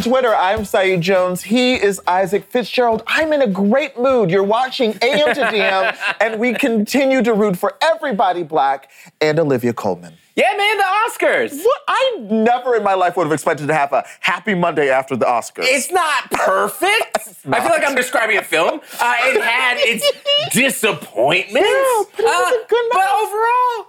on Twitter. I'm Saeed Jones. He is Isaac Fitzgerald. I'm in a great mood. You're watching AM to DM, and we continue to root for everybody black and Olivia Colman. Yeah, man, the Oscars. What? I never in my life would have expected to have a happy Monday after the Oscars. It's not perfect. I feel like I'm describing a film. Uh, it had its disappointments. Yeah, but it good But overall,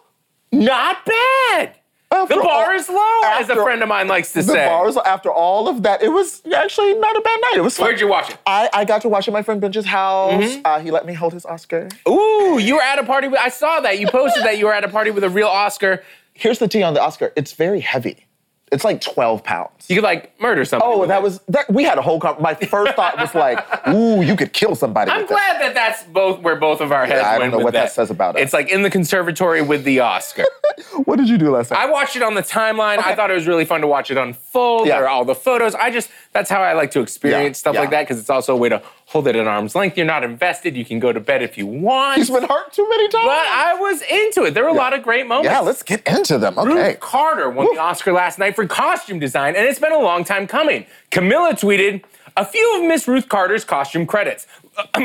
not bad. After The bar all- is low, as a after- friend of mine likes to say. the say. bars after all of that, it was actually not a bad night. It was fun. Where'd you watch it? I, I got to watch it at my friend Bench's house. Mm-hmm. Uh, he let me hold his Oscar. Ooh, you were at a party with, I saw that. You posted that you were at a party with a real Oscar. Here's the tea on the Oscar. It's very heavy. It's like 12 pounds. You could like murder somebody. Oh, that it. was that. We had a whole. Con- my first thought was like, "Ooh, you could kill somebody." I'm with that. glad that that's both where both of our heads I don't know what that says about it. It's like in the conservatory with the Oscar. What did you do last night? I watched it on the timeline. I thought it was really fun to watch it unfold. Yeah. There are all the photos. I just that's how I like to experience Yeah, stuff like that because it's also a way to hold it at arm's length. You're not invested. You can go to bed if you want. He's been hurt too many times. but I was into it. There were a lot of great moments. yeah, let's get into them. Okay. Ruth Carter won the Oscar last night for costume design, and it's been a long time coming. Camilla tweeted a few of Miss Ruth Carter's costume credits.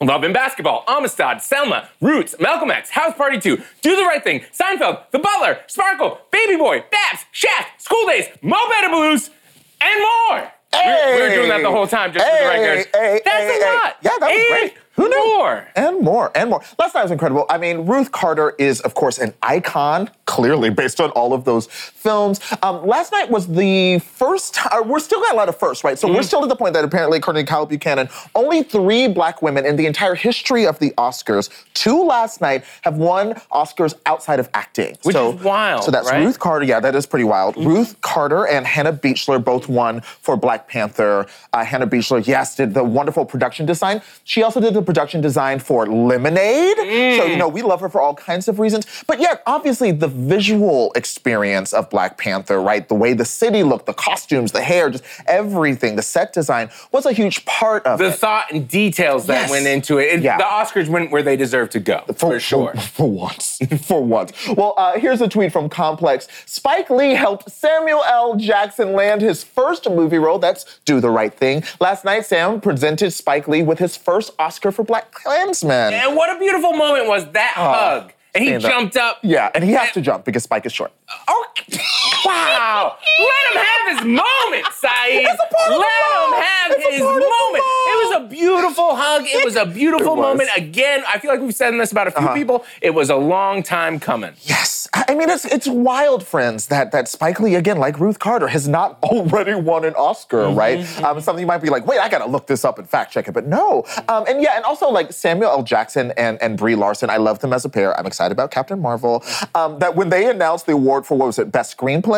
Love and Basketball, Amistad, Selma, Roots, Malcolm X, House Party 2, Do the Right Thing, Seinfeld, The Butler, Sparkle, Baby Boy, Babs, Shaft, School Days, Mo Better Blues, and more. We- We were doing that the whole time, just for the Hey, record. hey, That's hey, a lot. Yeah, that was and great. Who knew? More. And more, and more. Last night was incredible. I mean, Ruth Carter is, of course, an icon, clearly, based on all of those films. Um, last night was the first time, we're still got a lot of firsts, right? So Mm-hmm. we're still at the point that apparently, according to Kyle Buchanan, only three black women in the entire history of the Oscars, two last night, have won Oscars outside of acting. Which so, is wild, So that's right? Ruth Carter, yeah, that is pretty wild. Ruth Carter and Hannah Beachler both won for Black Panther. Uh, Hannah Beachler, yes, did the wonderful production design. She also did the production design for Lemonade. So, you know, we love her for all kinds of reasons. But yet, obviously, the visual experience of Black Panther, right? The way the city looked, the costumes, the hair, just everything, the set design was a huge part of The it. thought and details that Yes. went into it. it Yeah. The Oscars went where they deserve to go, for, sure. For, once. for once. Well, uh, here's a tweet from Complex. Spike Lee helped Samuel L. Jackson land his first movie role. That's Do the Right Thing. Last night, Sam presented Spike Lee with his first Oscar for Black Klansman. And what a beautiful moment was that oh, hug. And he up. Uh, jumped up. Yeah, and he has to jump because Spike is short. Oh, wow. Let him have his moment, Saeed. It's a part of the Let him have It's his part of the moment. It was a beautiful hug. It was a beautiful was. moment. Again, I feel like we've said this about a few Uh-huh. people. It was a long time coming. Yes. I I mean, it's it's wild, friends, that that Spike Lee, again, like Ruth Carter, has not already won an Oscar, right? Um, something you might be like, wait, I gotta look this up and fact check it, but no. Um, and yeah, and also like Samuel L. Jackson and, and Brie Larson, I love them as a pair. I'm excited about Captain Marvel. Um, that when they announced the award for what was it, Best Screenplay,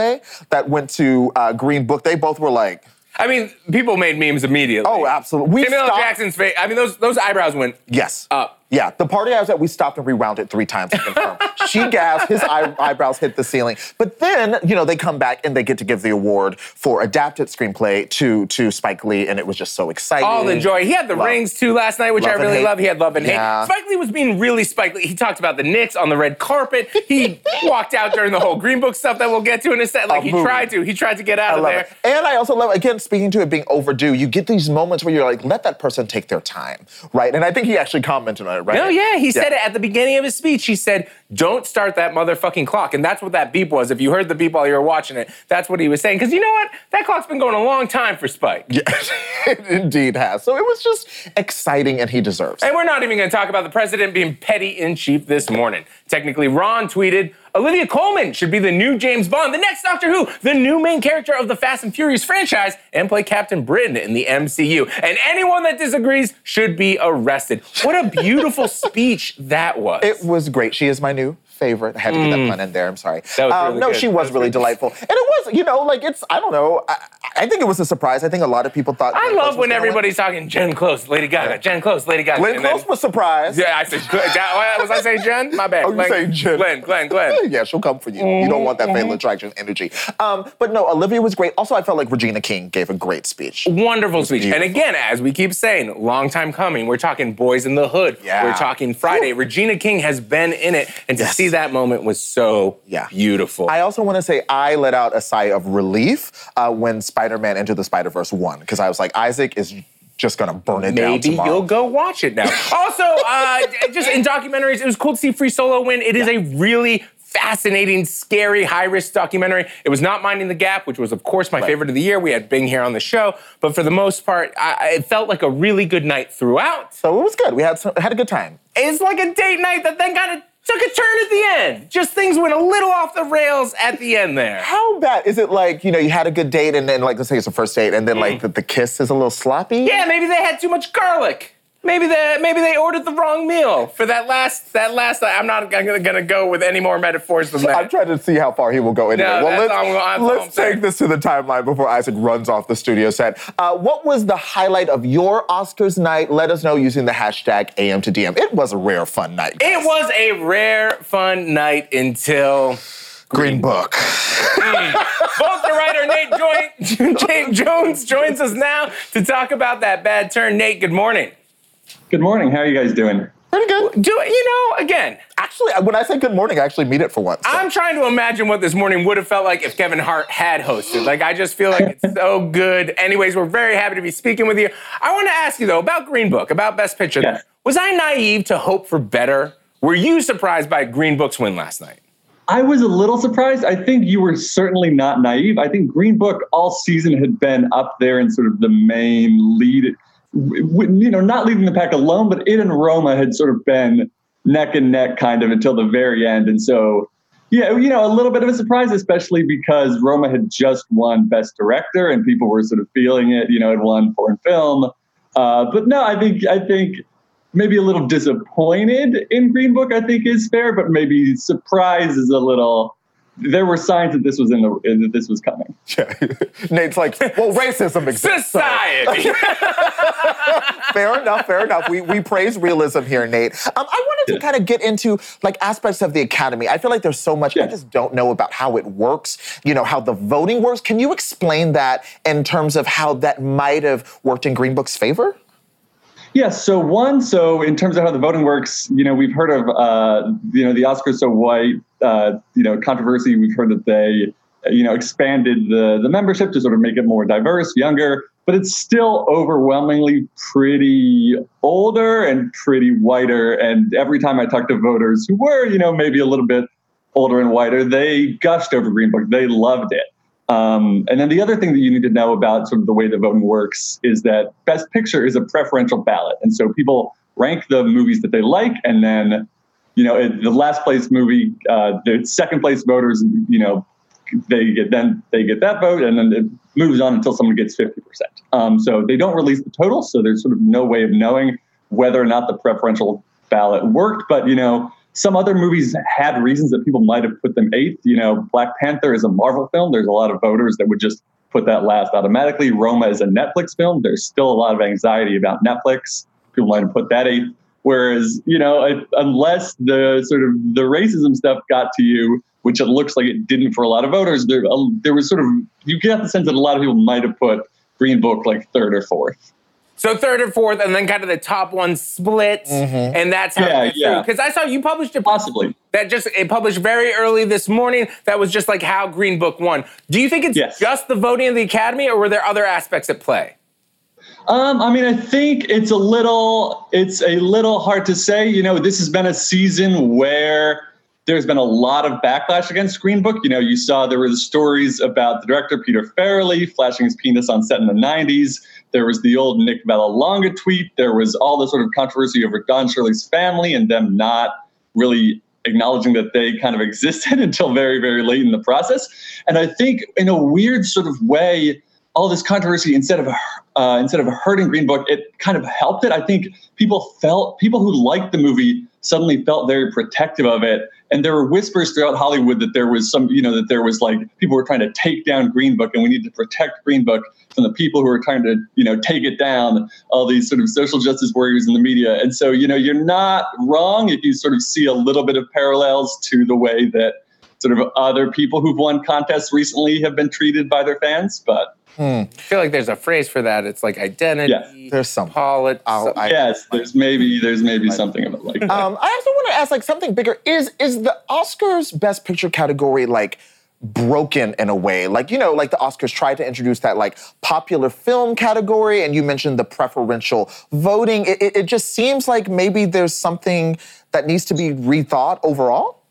that went to uh, Green Book, they both were like, I mean, people made memes immediately. oh, absolutely. We Samuel stopped- Jackson's face. I mean, those those eyebrows went Yes. up. Yeah, the party I was at, we stopped and rewound it three times to confirm. she gasped, his eye- eyebrows hit the ceiling. But then, you know, they come back and they get to give the award for adapted screenplay to to Spike Lee, and it was just so exciting. All the joy. He had the Love. rings too last night, which Love I really love. He had love and Yeah. hate. Spike Lee was being really Spike Lee. He talked about the Knicks on the red carpet. He walked out during the whole Green Book stuff that we'll get to in a second. Like A he oh, movie. tried to. He tried to get out I of there. it. And I also love, again, speaking to it being overdue, you get these moments where you're like, let that person take their time, right? And I think he actually commented on it, right? No, yeah, he said it at the beginning of his speech. He said, "Don't start that motherfucking clock," and that's what that beep was. If you heard the beep while you were watching it, that's what he was saying. Because you know what, that clock's been going a long time for Spike. Yeah, it indeed has. So it was just exciting, and he deserves. it. And we're not even going to talk about the president being petty in chief this morning. Technically, Ron tweeted Olivia Colman should be the new James Bond, the next Doctor Who, the new main character of the Fast and Furious franchise, and play Captain Britain in the MCU. And anyone that disagrees should be arrested. What a beautiful speech that was. It was great. She is my new favorite. I had to get that pun in there. I'm sorry. Mm. That was Um, really no, good. she was was really good. delightful, and it was, you know, like it's. I don't know. I, I think it was a surprise. I think a lot of people thought. I Glenn love was when everybody's talking Jen Close, Lady Gaga, Jen Close, Lady Gaga. Glenn and then- Close was surprised. Yeah, I said, Ga- was I say Jen? My bad. Oh, you Glenn, say Jen. Glenn, Glenn, Glenn. Yeah, she'll come for you. You don't want that Mm-hmm. fatal attraction energy. Um, but no, Olivia was great. Also, I felt like Regina King gave a great speech. Wonderful speech. And again, as we keep saying, long time coming. We're talking Boys in the Hood. Yeah. We're talking Friday. Regina King has been in it. And to Yes. see that moment was so Yeah. beautiful. I also want to say I let out a sigh of relief uh, when Spike Spider-Man Into the Spider-Verse one because I was like, Isaac is just gonna burn it down Maybe you'll go watch it now. also, uh, just in documentaries, it was cool to see Free Solo win. It is a really fascinating, scary, high risk documentary. It was not Minding the Gap, which was, of course, my favorite of the year. We had Bing here on the show, but for the most part, I, it felt like a really good night throughout. So it was good. We had some, had a good time. It's like a date night that then kind of took a turn at the end. Just things went a little off the rails at the end there. How bad is it? Like you know, you had a good date, and then like let's say it's a first date, and then like the, the kiss is a little sloppy. Mm. Yeah, maybe they had too much garlic. Maybe they maybe they ordered the wrong meal for that last that last. I'm not gonna, gonna go with any more metaphors than that. I'm trying to see how far he will go anyway. No, well, let's, I'm- I'm let's take this to the timeline before Isaac runs off the studio set. Uh, what was the highlight of your Oscars night? Let us know using the hashtag AM to DM. It was a rare, fun night. It was a rare, fun night until Green Book. both the writer Nate Join- James Jones joins us now to talk about that bad turn. Nate, good morning. Good morning. How are you guys doing? Pretty good. Do you know again? Actually, when I say good morning, I actually mean it for once. so. I'm trying to imagine what this morning would have felt like if Kevin Hart had hosted. Like, I just feel like it's so good. Anyways, we're very happy to be speaking with you. I want to ask you, though, about Green Book, about Best Picture. Yes. Was I naive to hope for better? Were you surprised by Green Book's win last night? I was a little surprised. I think you were certainly not naive. I think Green Book all season had been up there in sort of the main lead, w- w- you know, not leading the pack alone, but it and Roma had sort of been neck and neck kind of until the very end. And so, yeah, you know, a little bit of a surprise, especially because Roma had just won Best Director and people were sort of feeling it, you know, it won foreign film. Uh, but no, I think, I think maybe a little disappointed in Green Book, I think is fair, but maybe surprise is a little. There were signs that this was in the that this was coming. Yeah. Nate's like, well, racism exists. Society! fair enough, fair enough. We, we praise realism here, Nate. Um, I wanted to kind of get into like aspects of the academy. I feel like there's so much I just don't know about how it works, you know, how the voting works. Can you explain that in terms of how that might have worked in Green Book's favor? Yes. So one, so in terms of how the voting works, you know, we've heard of uh, you know the Oscars so white, uh, you know, controversy. We've heard that they, you know, expanded the the membership to sort of make it more diverse, younger, but it's still overwhelmingly pretty older and pretty whiter. And every time I talk to voters who were, you know, maybe a little bit older and whiter, they gushed over Green Book. They loved it. Um, and then the other thing that you need to know about sort of the way the voting works is that Best Picture is a preferential ballot, and so people rank the movies that they like, and then you know the last place movie, uh, the second place voters, you know, they get then they get that vote, and then it moves on until someone gets fifty percent. Um, so they don't release the total, so there's sort of no way of knowing whether or not the preferential ballot worked. But you know, some other movies had reasons that people might have put them eighth. You know, Black Panther is a Marvel film. There's a lot of voters that would just put that last automatically. Roma is a Netflix film. There's still a lot of anxiety about Netflix. People might have put that eighth. Whereas, you know, unless the sort of the racism stuff got to you, which it looks like it didn't for a lot of voters, there, uh, there was sort of you get the sense that a lot of people might have put Green Book like third or fourth. So third and fourth, and then kind of the top one split, and that's how Yeah, it yeah. Because I saw you published a Possibly. that just it published very early this morning. That was just like how Green Book won. Do you think it's Yes. just the voting of the Academy, or were there other aspects at play? Um, I mean, I think it's a little it's a little hard to say. You know, this has been a season where there's been a lot of backlash against Green Book. You know, you saw there were the stories about the director Peter Farrelly flashing his penis on set in the 90s. There was the old Nick Vallelonga tweet. There was all the sort of controversy over Don Shirley's family and them not really acknowledging that they kind of existed until very, very late in the process. And I think, in a weird sort of way, all this controversy instead of uh, instead of hurting Green Book, it kind of helped it. I think people felt people who liked the movie suddenly felt very protective of it, and there were whispers throughout Hollywood that there was some, you know, that there was like people were trying to take down Green Book, and we need to protect Green Book from the people who are trying to, you know, take it down. All these sort of social justice warriors in the media, and so you know, you're not wrong if you sort of see a little bit of parallels to the way that sort of other people who've won contests recently have been treated by their fans, but. I feel like there's a phrase for that. It's like identity. Yeah, there's some. Politics. I'll- yes, there's maybe there's maybe something of it like that. Um, I also want to ask like something bigger. Is is the Oscars Best Picture category like broken in a way. Like, you know, like the Oscars tried to introduce that like popular film category, and you mentioned the preferential voting. It, it, it just seems like maybe there's something that needs to be rethought overall.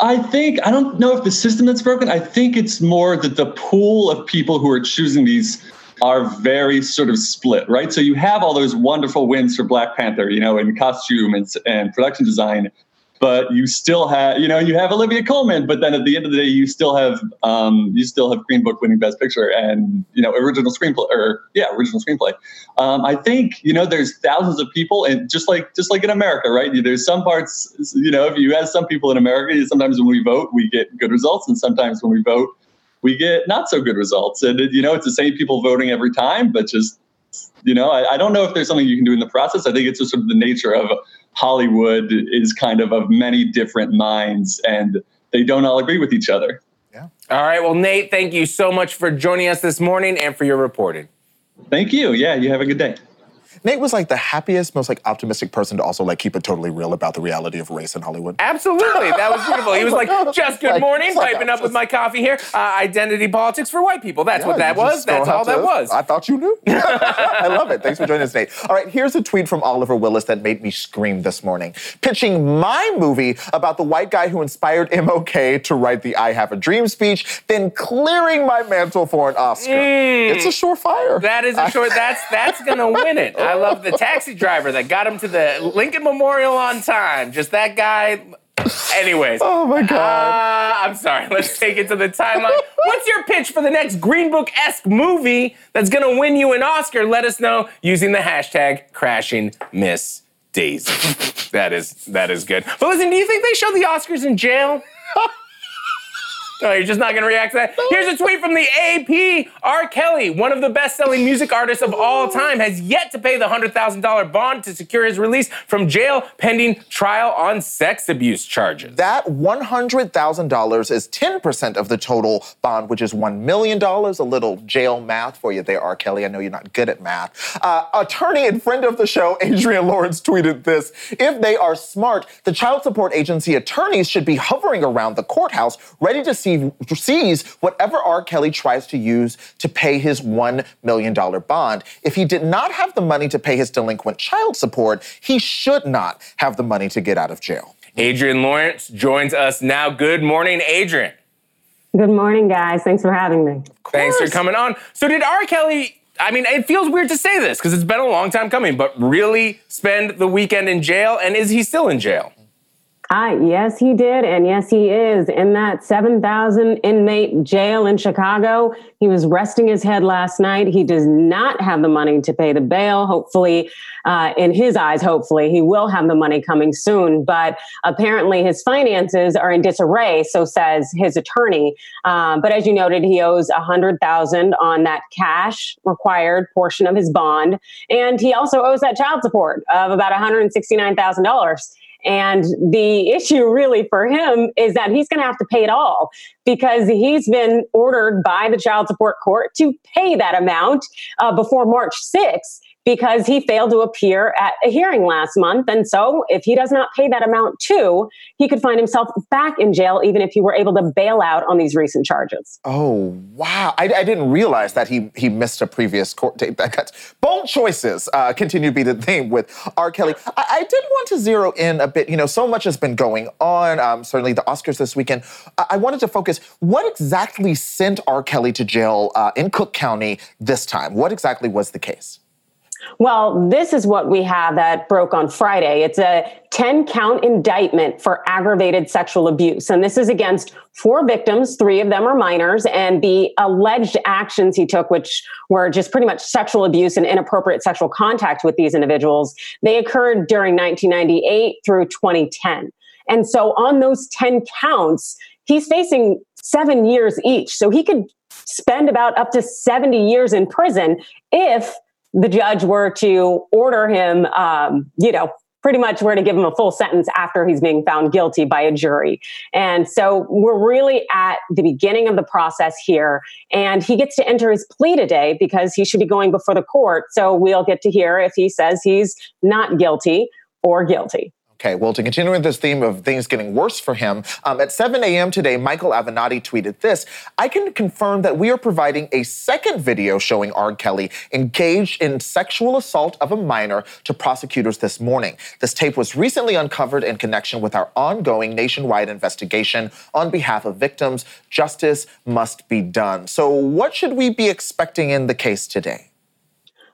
I think I don't know if the system that's broken. I think it's more that the pool of people who are choosing these are very sort of split, right? So you have all those wonderful wins for Black Panther, you know, in costume and, and production design, but you still have, you know, you have Olivia Colman, but then at the end of the day, you still have, um, you still have Green Book winning Best Picture and you know original screenplay or yeah, original screenplay. Um, I think you know there's thousands of people, and just like just like in America, right? There's some parts, you know, if you have some people in America, sometimes when we vote, we get good results, and sometimes when we vote, we get not so good results. And you know, it's the same people voting every time, but just you know, I, I, don't know if there's something you can do in the process. I think it's just sort of the nature of Hollywood is kind of of many different minds, and they don't all agree with each other. Yeah. All right. Well, Nate, thank you so much for joining us this morning and for your reporting. Thank you. Yeah, you have a good day. Nate was like the happiest, most like optimistic person to also like keep it totally real about the reality of race in Hollywood. Absolutely, that was beautiful. He was like, "Just good morning, like, piping up with my coffee here. Uh, identity politics for white people. That's yeah, what that was. That's all to, that was." I thought you knew. I love it. Thanks for joining us, Nate. All right, here's a tweet from Oliver Willis that made me scream this morning, pitching my movie about the white guy who inspired MLK to write the "I Have a Dream" speech, then clearing my mantle for an Oscar. Mm, it's a surefire. That is a short. that's that's gonna win it. I love the taxi driver that got him to the Lincoln Memorial on time. Just that guy. Anyways. Oh my God. Uh, I'm sorry. Let's take it to the timeline. What's your pitch for the next Green Book esque movie that's going to win you an Oscar? Let us know using the hashtag crashing Miss Daisy. that is that is good. But listen, do you think they show the Oscars in jail? Oh, you're just not going to react to that? Here's a tweet from the AP. R. Kelly, one of the best selling music artists of all time, has yet to pay the $100,000 bond to secure his release from jail pending trial on sex abuse charges. That $100,000 is 10% of the total bond, which is $1 million. A little jail math for you there, R. Kelly. I know you're not good at math. Uh, attorney and friend of the show, Adrienne Lawrence, tweeted this If they are smart, the child support agency attorneys should be hovering around the courthouse ready to see receive, sees whatever R. Kelly tries to use to pay his $1 million bond. If he did not have the money to pay his delinquent child support, he should not have the money to get out of jail. Adrienne Lawrence joins us now. Good morning, Adrienne. Good morning, guys. Thanks for having me. Thanks for coming on. So, did R. Kelly I mean, it feels weird to say this because it's been a long time coming, but really spend the weekend in jail? And is he still in jail? Ah, yes, he did. And yes, he is in that 7,000 inmate jail in Chicago. He was resting his head last night. He does not have the money to pay the bail. Hopefully, uh, in his eyes, hopefully, he will have the money coming soon. But apparently, his finances are in disarray, so says his attorney. Um, but as you noted, he owes 100000 on that cash required portion of his bond. And he also owes that child support of about $169,000. And the issue really for him is that he's going to have to pay it all because he's been ordered by the child support court to pay that amount uh, before March 6th because he failed to appear at a hearing last month. And so, if he does not pay that amount too, he could find himself back in jail, even if he were able to bail out on these recent charges. Oh, wow. I, I didn't realize that he, he missed a previous court date. That bold choices uh, continue to be the theme with R. Kelly. I, I, did want to zero in a bit. You know, so much has been going on, um, certainly the Oscars this weekend. I, I, wanted to focus what exactly sent R. Kelly to jail uh, in Cook County this time? What exactly was the case? Well, this is what we have that broke on Friday. It's a 10 count indictment for aggravated sexual abuse. And this is against four victims. Three of them are minors. And the alleged actions he took, which were just pretty much sexual abuse and inappropriate sexual contact with these individuals, they occurred during 1998 through 2010. And so on those 10 counts, he's facing seven years each. So he could spend about up to 70 years in prison if the judge were to order him, um, you know, pretty much were to give him a full sentence after he's being found guilty by a jury. And so we're really at the beginning of the process here. And he gets to enter his plea today because he should be going before the court. So we'll get to hear if he says he's not guilty or guilty. Okay, well, to continue with this theme of things getting worse for him, um, at 7 a.m. today, Michael Avenatti tweeted this I can confirm that we are providing a second video showing R. Kelly engaged in sexual assault of a minor to prosecutors this morning. This tape was recently uncovered in connection with our ongoing nationwide investigation on behalf of victims. Justice must be done. So, what should we be expecting in the case today?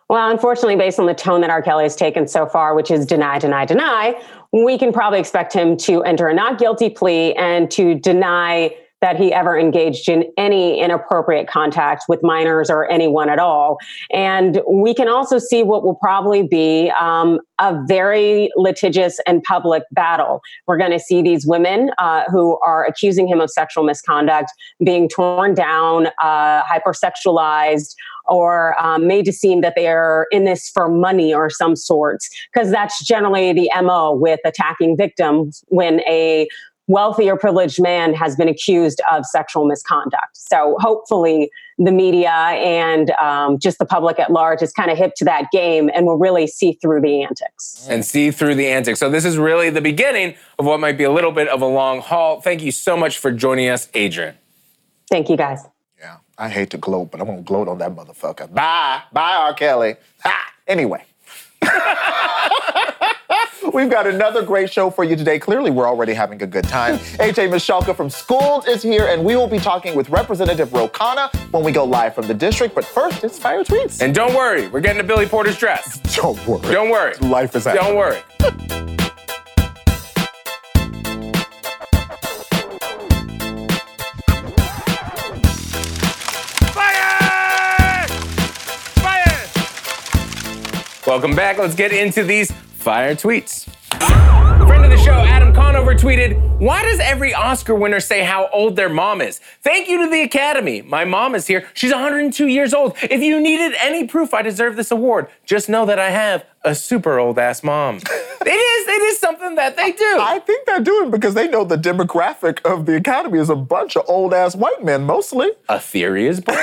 Well, unfortunately, based on the tone that R. Kelly has taken so far, which is deny, deny, deny, we can probably expect him to enter a not guilty plea and to deny that he ever engaged in any inappropriate contact with minors or anyone at all. And we can also see what will probably be um, a very litigious and public battle. We're going to see these women uh, who are accusing him of sexual misconduct being torn down, uh, hypersexualized or um, made to seem that they're in this for money or some sorts, because that's generally the MO with attacking victims when a wealthy or privileged man has been accused of sexual misconduct. So hopefully the media and um, just the public at large is kind of hip to that game and will really see through the antics. And see through the antics. So this is really the beginning of what might be a little bit of a long haul. Thank you so much for joining us, Adrienne. Thank you guys. Yeah, I hate to gloat, but I'm gonna gloat on that motherfucker. Bye, bye, R. Kelly. Ha! Anyway. We've got another great show for you today. Clearly, we're already having a good time. AJ Michalka from Schooled is here, and we will be talking with Representative Ro Khanna when we go live from the district. But first, it's Fire Tweets. And don't worry, we're getting to Billy Porter's dress. don't worry. Don't worry. Life is happening. Don't worry. Fire! Fire! Welcome back. Let's get into these fire tweets. Friend of the show, Adam Conover tweeted, Why does every Oscar winner say how old their mom is? Thank you to the Academy. My mom is here. She's 102 years old. If you needed any proof I deserve this award, just know that I have a super old ass mom. it is, it is something that they do. I think they're doing because they know the demographic of the Academy is a bunch of old ass white men, mostly. A theory is born.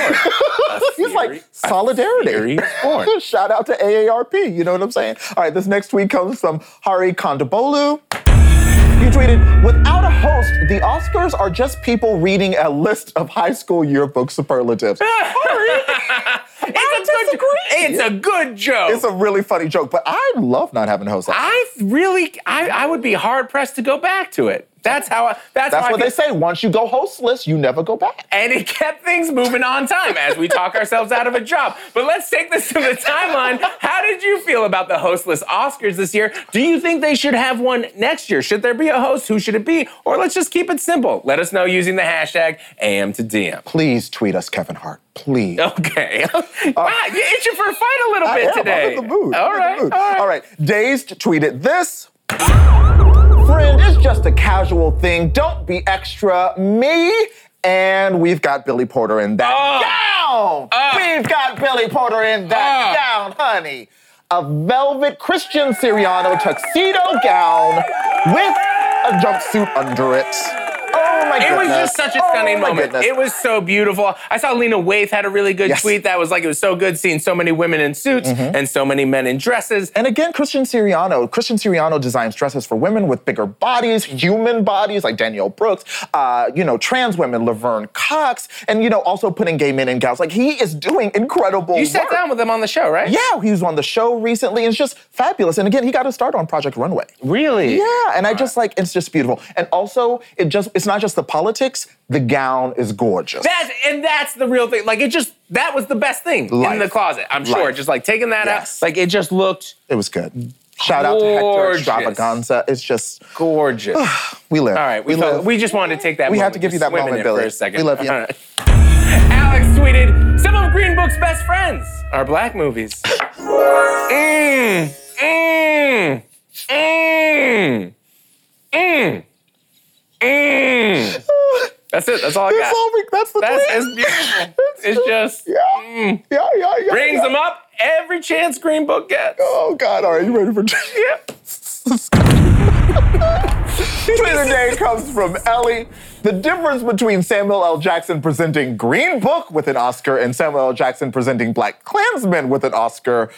He's like solidarity. A theory is born. Shout out to AARP. You know what I'm saying? All right, this next tweet comes from Hari Kondabolu. He tweeted, without a host, the Oscars are just people reading a list of high school yearbook superlatives. It's a good, it's a good joke. It's a really funny joke, but I love not having a host. I really, I, I would be hard pressed to go back to it. That's how. I, that's That's what I they say. Once you go hostless, you never go back. And it kept things moving on time as we talk ourselves out of a job. But let's take this to the timeline. How did you feel about the hostless Oscars this year? Do you think they should have one next year? Should there be a host? Who should it be? Or let's just keep it simple. Let us know using the hashtag AM to DM. Please tweet us, Kevin Hart. Please. Okay. Uh, wow, you're itching for a fight a little I bit am. today. I'm in the mood. All I'm in right. the mood. All right. All right. Dazed tweeted this. Friend, it's just a casual thing. Don't be extra. Me and we've got Billy Porter in that ah. gown. Ah. we've got Billy Porter in that Oh. gown, honey. A velvet Christian Siriano tuxedo gown with a jumpsuit under it. Oh my god, It goodness. was just such a Oh, stunning my moment. goodness. It was so beautiful. I saw Lena Waithe had a really good Yes. tweet that was like, it was so good seeing so many women in suits Mm-hmm. and so many men in dresses. And again, Christian Siriano. Christian Siriano designs dresses for women with bigger bodies, human bodies like Danielle Brooks, uh, you know, trans women, Laverne Cox, and you know, also putting gay men in gowns. Like he is doing incredible You sat work. down with him on the show, right? Yeah, he was on the show recently. and It's just fabulous. And again, he got a start on Project Runway. Really? Yeah, and I just like it's just beautiful. And also, it just it's not just the politics. The gown is gorgeous. That's and that's the real thing. Like it just that was the best thing in the closet. I'm sure. Life. Just like taking that Yes. out. Like it just looked it was good. Shout out to Hector Gorgeous. Xtravaganza. It's just gorgeous. All we live. All right, we, we live. we just wanted to take that. We moment, to give you that moment, it for a second. We love you. All right. Alex tweeted, "Some of Green Book's best friends are black movies." Mmm, mmm, mmm, mmm, mmm. That's it. That's all I That's got. all we- that's the That's it's beautiful. It's just Yeah. Mm. Yeah, yeah, yeah. brings yeah. them up every chance Green Book gets. Oh God! All right, you ready for? Yeah. Tweet of day comes from Ellie. The difference between Samuel L. Jackson presenting Green Book with an Oscar and Samuel L. Jackson presenting Black Klansman with an Oscar.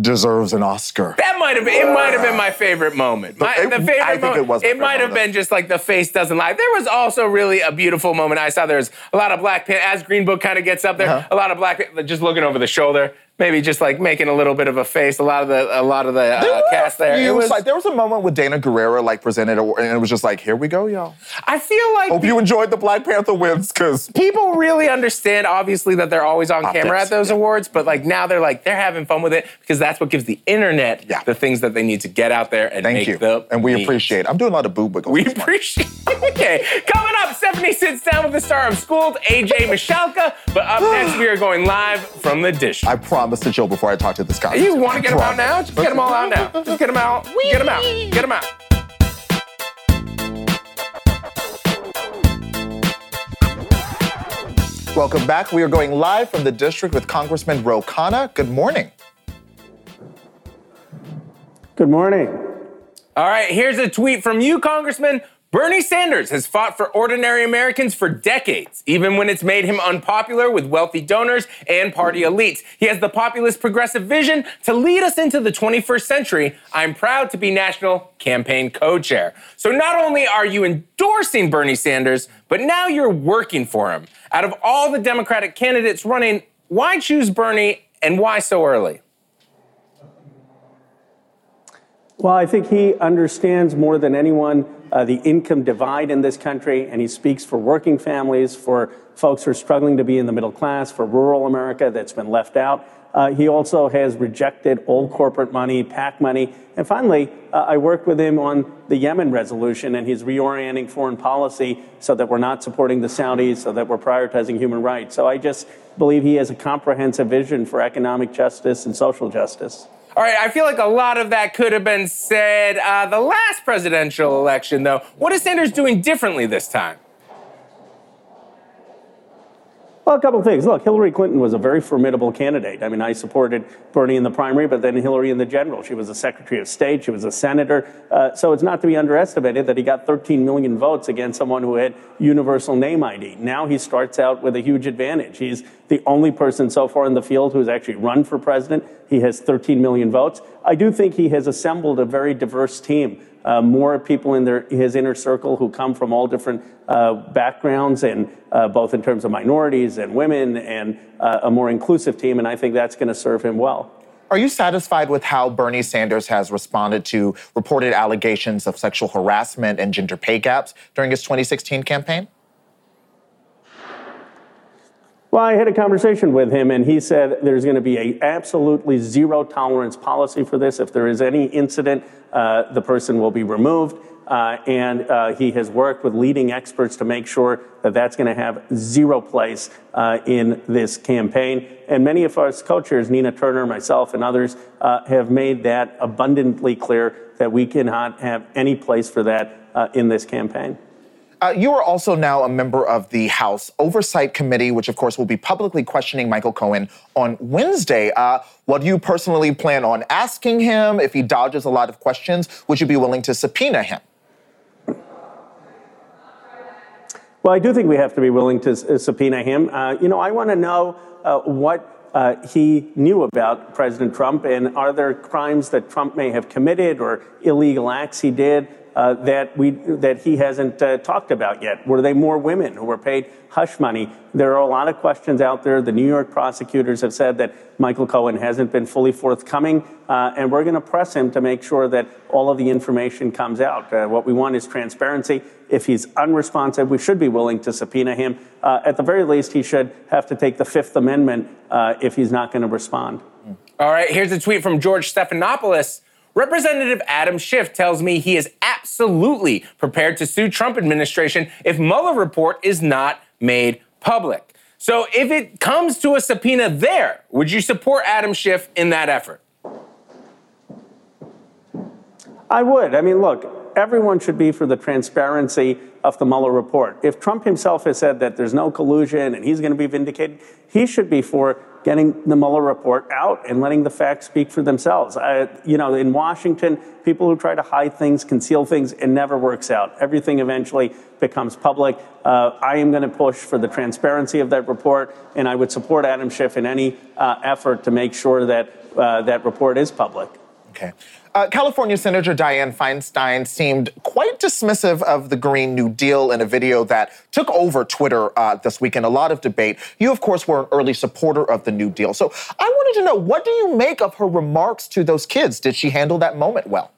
Deserves an Oscar. That might have been, it might have been my favorite moment. My, It- the favorite I think moment, it was favorite might have been just like the face doesn't lie. There was also really a beautiful moment I saw. There's a lot of Black Panther as Green Book kind of gets up there. Uh-huh. A lot of Black just looking over the shoulder, maybe just like making a little bit of a face. A lot of the a lot of the uh, cast there. It was, like, there was a moment with Danai Gurira like presented, and it was just like, here we go, y'all. I feel like Hope you enjoyed the Black Panther wins, because people really understand obviously that they're always on camera at those awards but like now they're like they're having fun with it because that's what gives the internet Yeah. the things that they need to get out there and thank make you. the And we memes. appreciate it. I'm doing a lot of boob wiggles. we appreciate okay coming up stephanie sits down with the star of schooled aj Michalka. but up next we are going live from the dish I promised to chill before I talk to this guy. you want to get them out now just get them all out now just get them out get them out get them out Welcome back. We are going live from the district with Congressman Ro Khanna. Good morning. Good morning. All right, here's a tweet from you, Congressman. Bernie Sanders has fought for ordinary Americans for decades, even when it's made him unpopular with wealthy donors and party elites. He has the populist progressive vision to lead us into the 21st century. I'm proud to be national campaign co chair. So not only are you endorsing Bernie Sanders, but now you're working for him. Out of all the Democratic candidates running, why choose Bernie and why so early? Well, I think he understands more than anyone uh, the income divide in this country, and he speaks for working families, for folks who are struggling to be in the middle class, for rural America that's been left out. Uh, he also has rejected old corporate money, PAC money. And finally, uh, I worked with him on the Yemen resolution, and he's reorienting foreign policy so that we're not supporting the Saudis, so that we're prioritizing human rights. So I just believe he has a comprehensive vision for economic justice and social justice. All right, I feel like a lot of that could have been said uh, the last presidential election, though. What is Sanders doing differently this time? Well, a couple of things. Look, Hillary Clinton was a very formidable candidate. I mean, I supported Bernie in the primary, but then Hillary in the general. She was a Secretary of State, she was a senator. Uh, so it's not to be underestimated that he got 13 million votes against someone who had universal name ID. Now he starts out with a huge advantage. He's the only person so far in the field who's actually run for president. He has 13 million votes. I do think he has assembled a very diverse team. Uh, more people in their, his inner circle who come from all different uh, backgrounds, and uh, both in terms of minorities and women, and uh, a more inclusive team. And I think that's going to serve him well. Are you satisfied with how Bernie Sanders has responded to reported allegations of sexual harassment and gender pay gaps during his 2016 campaign? Well, I had a conversation with him, and he said there's going to be a absolutely zero tolerance policy for this. If there is any incident, uh, the person will be removed. Uh, and uh, he has worked with leading experts to make sure that that's going to have zero place uh, in this campaign. And many of us co-chairs, Nina Turner, myself, and others, uh, have made that abundantly clear that we cannot have any place for that uh, in this campaign. Uh, you are also now a member of the House Oversight Committee, which, of course, will be publicly questioning Michael Cohen on Wednesday. Uh, what do you personally plan on asking him? If he dodges a lot of questions, would you be willing to subpoena him? Well, I do think we have to be willing to s- subpoena him. Uh, you know, I want to know uh, what uh, he knew about President Trump, and are there crimes that Trump may have committed or illegal acts he did uh, that we that he hasn't uh, talked about yet? Were they more women who were paid hush money? There are a lot of questions out there. The New York prosecutors have said that Michael Cohen hasn't been fully forthcoming, uh, and we're going to press him to make sure that all of the information comes out. Uh, what we want is transparency. If he's unresponsive, we should be willing to subpoena him. Uh, at the very least, he should have to take the Fifth Amendment uh, if he's not going to respond. All right, here's a tweet from George Stephanopoulos. Representative Adam Schiff tells me he is absolutely prepared to sue Trump administration if Mueller report is not made public. So if it comes to a subpoena there, would you support Adam Schiff in that effort? I would. I mean, look, everyone should be for the transparency of the Mueller report. If Trump himself has said that there's no collusion and he's going to be vindicated, he should be for getting the Mueller report out and letting the facts speak for themselves. I, you know, in Washington, people who try to hide things, conceal things, it never works out. Everything eventually becomes public. Uh, I am going to push for the transparency of that report, and I would support Adam Schiff in any uh, effort to make sure that uh, that report is public. Okay. Uh, California Senator Dianne Feinstein seemed quite dismissive of the Green New Deal in a video that took over Twitter uh, this weekend. A lot of debate. You, of course, were an early supporter of the New Deal. So I wanted to know what do you make of her remarks to those kids? Did she handle that moment well?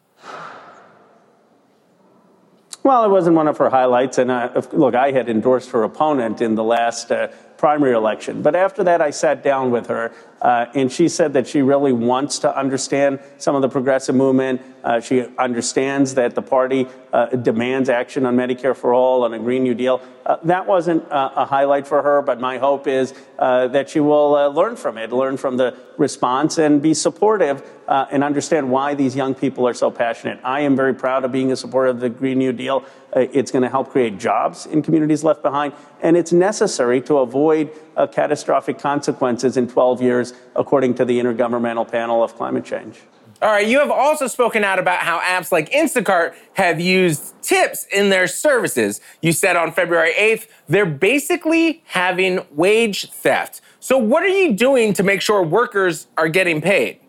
Well, it wasn't one of her highlights. And uh, look, I had endorsed her opponent in the last uh, primary election. But after that, I sat down with her, uh, and she said that she really wants to understand some of the progressive movement. Uh, she understands that the party uh, demands action on Medicare for all, on a Green New Deal. Uh, that wasn't uh, a highlight for her, but my hope is uh, that she will learn from it, learn from the response, and be supportive and understand why these young people are so passionate. I am very proud of being a supporter of the Green New Deal. it's going to help create jobs in communities left behind, and it's necessary to avoid catastrophic consequences in 12 years, according to the Intergovernmental Panel of Climate Change. All right, you have also spoken out about how apps like Instacart have used tips in their services. You said on February 8th, they're basically having wage theft. So, what are you doing to make sure workers are getting paid?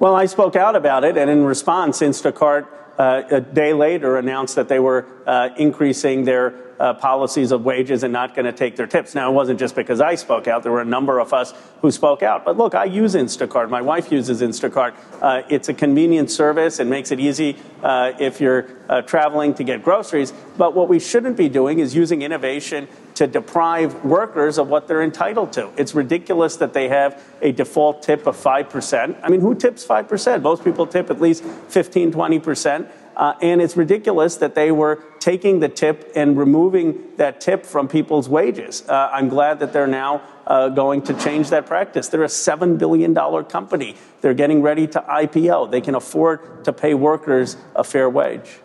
Well, I spoke out about it, and in response, Instacart uh, a day later announced that they were uh, increasing their uh, policies of wages and not going to take their tips. Now, it wasn't just because I spoke out. There were a number of us who spoke out. But look, I use Instacart. My wife uses Instacart. Uh, it's a convenient service and makes it easy uh, if you're uh, traveling to get groceries. But what we shouldn't be doing is using innovation to deprive workers of what they're entitled to. It's ridiculous that they have a default tip of 5%. I mean, who tips 5%? Most people tip at least 15, 20%. Uh, and it's ridiculous that they were taking the tip and removing that tip from people's wages. Uh, I'm glad that they're now uh, going to change that practice. They're a $7 billion company. They're getting ready to IPO. They can afford to pay workers a fair wage.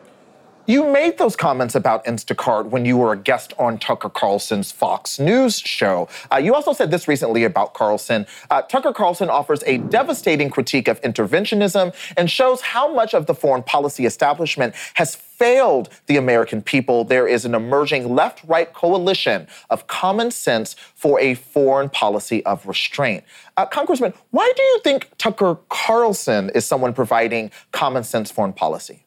You made those comments about Instacart when you were a guest on Tucker Carlson's Fox News show. Uh, you also said this recently about Carlson. Uh, Tucker Carlson offers a devastating critique of interventionism and shows how much of the foreign policy establishment has failed the American people. There is an emerging left right coalition of common sense for a foreign policy of restraint. Uh, Congressman, why do you think Tucker Carlson is someone providing common sense foreign policy?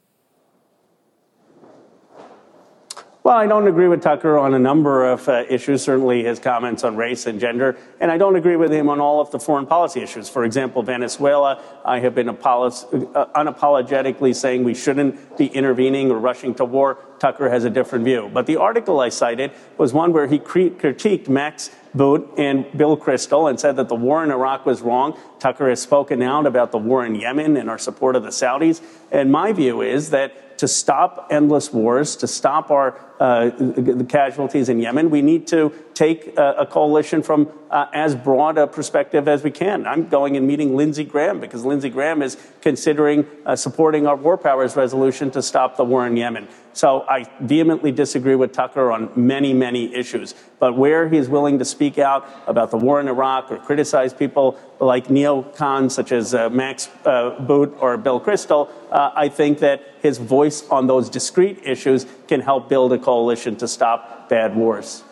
Well, I don't agree with Tucker on a number of uh, issues, certainly his comments on race and gender, and I don't agree with him on all of the foreign policy issues. For example, Venezuela, I have been uh, unapologetically saying we shouldn't be intervening or rushing to war. Tucker has a different view. But the article I cited was one where he critiqued Max Boot and Bill Kristol and said that the war in Iraq was wrong. Tucker has spoken out about the war in Yemen and our support of the Saudis. And my view is that to stop endless wars, to stop our uh, the casualties in Yemen, we need to take a, a coalition from uh, as broad a perspective as we can. I'm going and meeting Lindsey Graham because Lindsey Graham is considering uh, supporting our war powers resolution to stop the war in Yemen. So I vehemently disagree with Tucker on many, many issues. But where he is willing to speak out about the war in Iraq or criticize people like neocons such as uh, Max uh, Boot or Bill Kristol, uh, I think that his voice on those discrete issues can help build a coalition to stop bad wars.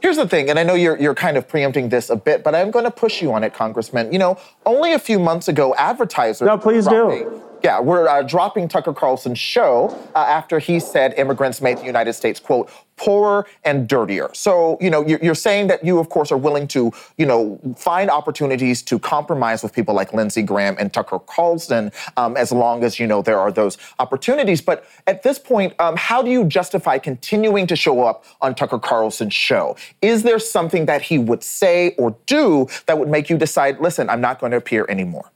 Here's the thing, and I know you're, you're kind of preempting this a bit, but I'm going to push you on it, Congressman. You know, only a few months ago, advertisers. No, please do. Yeah, we're uh, dropping Tucker Carlson's show uh, after he said immigrants made the United States, quote, poorer and dirtier. So, you know, you're, saying that you, of course, are willing to, you know, find opportunities to compromise with people like Lindsey Graham and Tucker Carlson, um, as long as, you know, there are those opportunities. But at this point, um, how do you justify continuing to show up on Tucker Carlson's show? Is there something that he would say or do that would make you decide, listen, I'm not going to appear anymore?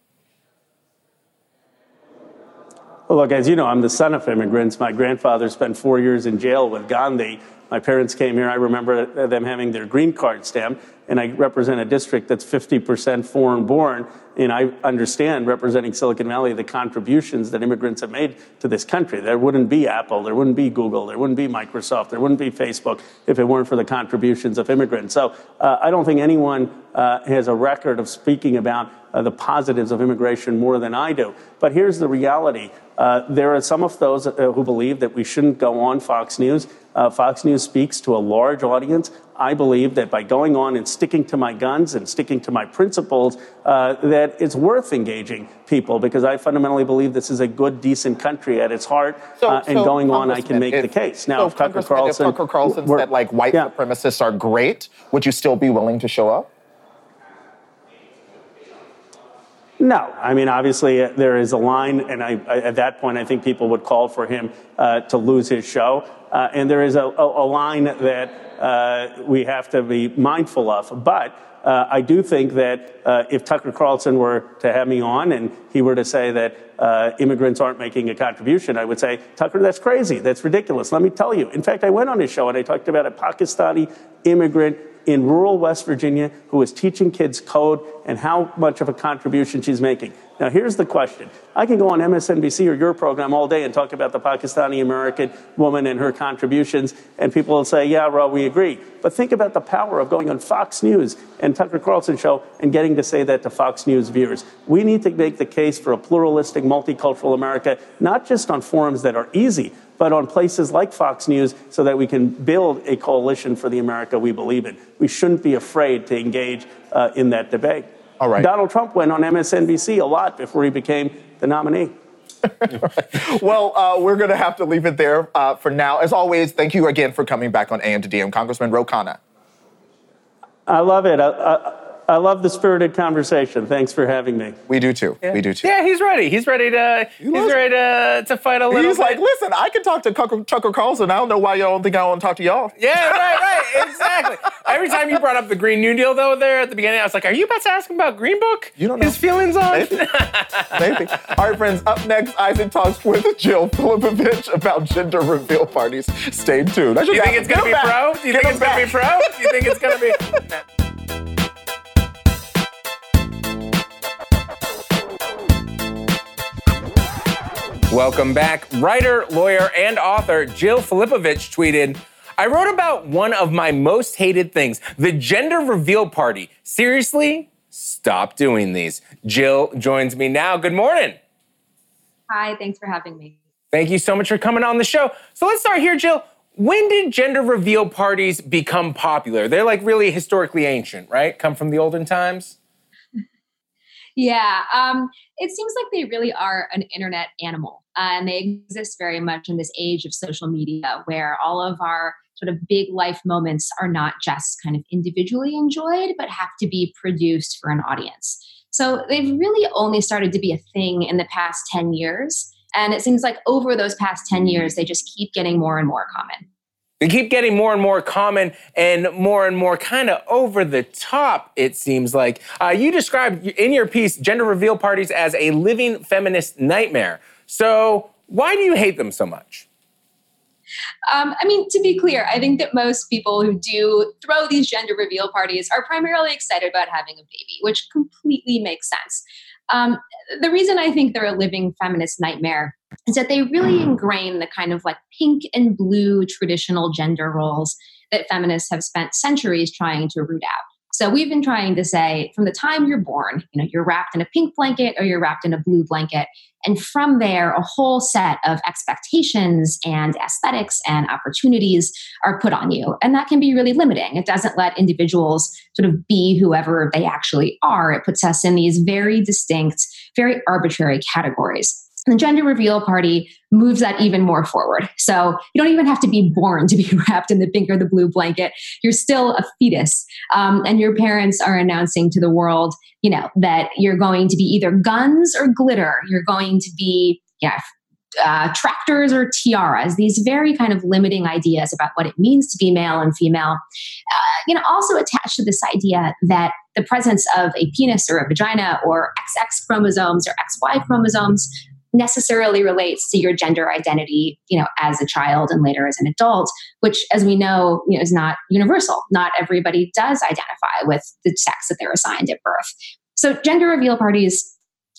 Well, look, as you know, I'm the son of immigrants. My grandfather spent four years in jail with Gandhi. My parents came here. I remember them having their green card stamp, and I represent a district that's 50% foreign born. And I understand, representing Silicon Valley, the contributions that immigrants have made to this country. There wouldn't be Apple, there wouldn't be Google, there wouldn't be Microsoft, there wouldn't be Facebook if it weren't for the contributions of immigrants. So uh, I don't think anyone uh, has a record of speaking about uh, the positives of immigration more than I do. But here's the reality. Uh, there are some of those uh, who believe that we shouldn't go on Fox News. Uh, Fox News speaks to a large audience. I believe that by going on and sticking to my guns and sticking to my principles, uh, that it's worth engaging people because I fundamentally believe this is a good, decent country at its heart. So- uh, and so, going on, I can make if- the case. Now, so, if Tucker Carlson, if Tucker Carlson said like white yeah. supremacists are great, would you still be willing to show up? No, I mean obviously uh, there is a line, and I, I, at that point I think people would call for him uh, to lose his show, uh, and there is a, a, a line that uh, we have to be mindful of. But uh, I do think that uh, if Tucker Carlson were to have me on and he were to say that uh, immigrants aren't making a contribution, I would say, Tucker, that's crazy, that's ridiculous. Let me tell you. In fact, I went on his show and I talked about a Pakistani immigrant in rural West Virginia who is teaching kids code and how much of a contribution she's making. Now, here's the question. I can go on MSNBC or your program all day and talk about the Pakistani American woman and her contributions, and people will say, yeah, well, we agree. But think about the power of going on Fox News and Tucker Carlson show and getting to say that to Fox News viewers. We need to make the case for a pluralistic, multicultural America, not just on forums that are easy, but on places like Fox News so that we can build a coalition for the America we believe in. We shouldn't be afraid to engage uh, in that debate. All right. Donald Trump went on MSNBC a lot before he became the nominee. well, uh, we're going to have to leave it there uh, for now. As always, thank you again for coming back on AM to DM, Congressman Ro Khanna. I love it. I, I, I love the spirited conversation. Thanks for having me. We do too. We do too. Yeah, he's ready. He's ready to. He's ready to to fight a little. He's bit. like, listen, I can talk to Tucker, Tucker Carlson. I don't know why y'all don't think I want to talk to y'all. Yeah, right, right, exactly. Every time you brought up the Green New Deal, though, there at the beginning, I was like, "Are you about to ask him about Green Book? You don't know. his feelings on." Maybe. Maybe. All right, friends. Up next, Isaac talks with Jill Filipovich about gender reveal parties. Stay tuned. I should Do you think it's gonna be him pro? Do you Get think him it's gonna be pro? Do you think it's gonna be? Welcome back. Writer, lawyer, and author Jill Filipovich tweeted, I wrote about one of my most hated things, the gender reveal party. Seriously? Stop doing these. Jill joins me now. Good morning. Hi, thanks for having me. Thank you so much for coming on the show. So let's start here, Jill. When did gender reveal parties become popular? They're like really historically ancient, right? Come from the olden times? Yeah, um, it seems like they really are an internet animal, uh, and they exist very much in this age of social media where all of our sort of big life moments are not just kind of individually enjoyed, but have to be produced for an audience. So they've really only started to be a thing in the past 10 years. And it seems like over those past 10 years, they just keep getting more and more common. They keep getting more and more common and more and more kind of over the top, it seems like. Uh, you described in your piece gender reveal parties as a living feminist nightmare. So, why do you hate them so much? Um, I mean, to be clear, I think that most people who do throw these gender reveal parties are primarily excited about having a baby, which completely makes sense. Um, the reason I think they're a living feminist nightmare is that they really ingrain the kind of like pink and blue traditional gender roles that feminists have spent centuries trying to root out. So we've been trying to say from the time you're born, you know, you're wrapped in a pink blanket or you're wrapped in a blue blanket. And from there, a whole set of expectations and aesthetics and opportunities are put on you. And that can be really limiting. It doesn't let individuals sort of be whoever they actually are. It puts us in these very distinct, very arbitrary categories. The gender reveal party moves that even more forward. So you don't even have to be born to be wrapped in the pink or the blue blanket. You're still a fetus. Um, and your parents are announcing to the world, you know, that you're going to be either guns or glitter. You're going to be, yeah, uh, tractors or tiaras, these very kind of limiting ideas about what it means to be male and female. Uh, you know, also attached to this idea that the presence of a penis or a vagina or XX chromosomes or XY chromosomes necessarily relates to your gender identity, you know, as a child and later as an adult, which, as we know, you know, is not universal. Not everybody does identify with the sex that they're assigned at birth. So gender reveal parties,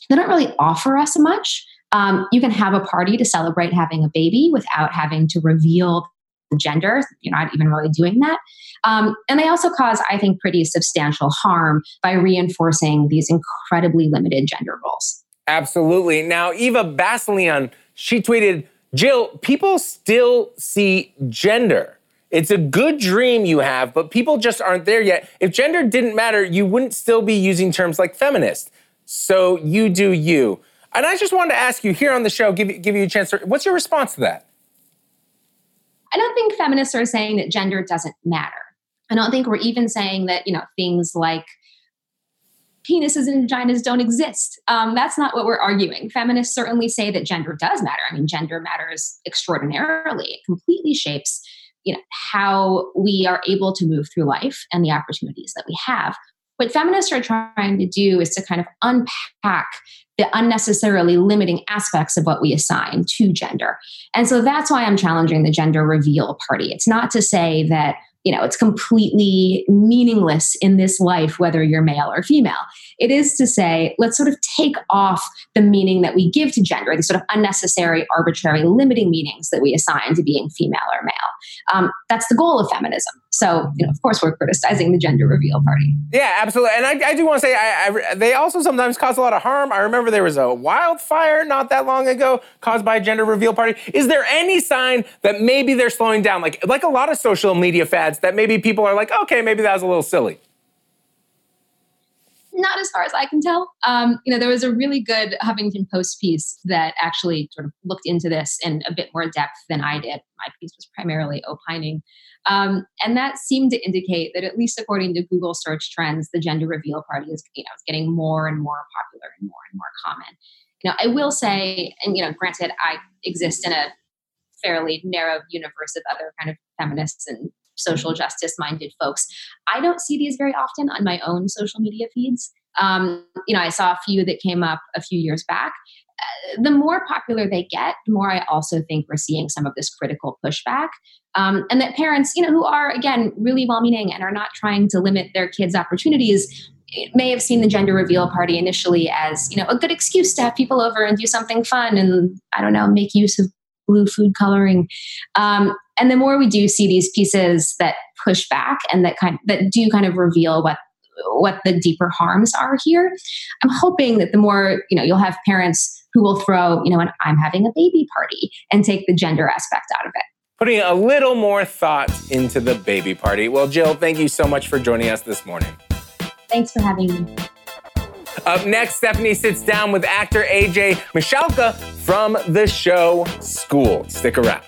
they don't really offer us much. Um, you can have a party to celebrate having a baby without having to reveal the gender. You're not even really doing that. Um, and they also cause, I think, pretty substantial harm by reinforcing these incredibly limited gender roles. Absolutely. Now, Eva Basilian, she tweeted, Jill, people still see gender. It's a good dream you have, but people just aren't there yet. If gender didn't matter, you wouldn't still be using terms like feminist. So you do you. And I just wanted to ask you here on the show, give, give you a chance. To, what's your response to that? I don't think feminists are saying that gender doesn't matter. I don't think we're even saying that, you know, things like penises and vaginas don't exist. Um, that's not what we're arguing. Feminists certainly say that gender does matter. I mean, gender matters extraordinarily. It completely shapes, you know, how we are able to move through life and the opportunities that we have. What feminists are trying to do is to kind of unpack the unnecessarily limiting aspects of what we assign to gender. And so that's why I'm challenging the gender reveal party. It's not to say that you know it's completely meaningless in this life whether you're male or female. It is to say let's sort of take off the meaning that we give to gender these sort of unnecessary arbitrary limiting meanings that we assign to being female or male. Um, that's the goal of feminism so you know of course we're criticizing the gender reveal party yeah absolutely and i, I do want to say I, I, they also sometimes cause a lot of harm i remember there was a wildfire not that long ago caused by a gender reveal party is there any sign that maybe they're slowing down like like a lot of social media fads that maybe people are like, okay, maybe that was a little silly? Not as far as I can tell. Um, you know, there was a really good Huffington Post piece that actually sort of looked into this in a bit more depth than I did. My piece was primarily opining. Um, and that seemed to indicate that, at least according to Google search trends, the gender reveal party is, you know, getting more and more popular and more and more common. You know, I will say, and you know, granted, I exist in a fairly narrow universe of other kind of feminists and social justice minded folks. I don't see these very often on my own social media feeds. Um, you know, I saw a few that came up a few years back. The more popular they get, the more I also think we're seeing some of this critical pushback. Um, and that parents, you know, who are, again, really well meaning and are not trying to limit their kids' opportunities, may have seen the gender reveal party initially as you know a good excuse to have people over and do something fun and i don't know make use of blue food coloring um, and the more we do see these pieces that push back and that kind that do kind of reveal what what the deeper harms are here. I'm hoping that the more you know you'll have parents who will throw you know an i'm having a baby party and take the gender aspect out of it. Putting a little more thought into the baby party. Well jill thank you so much for joining us this morning. Thanks for having me. Up next, Stephanie sits down with actor AJ Michalka from the show Schooled. Stick around.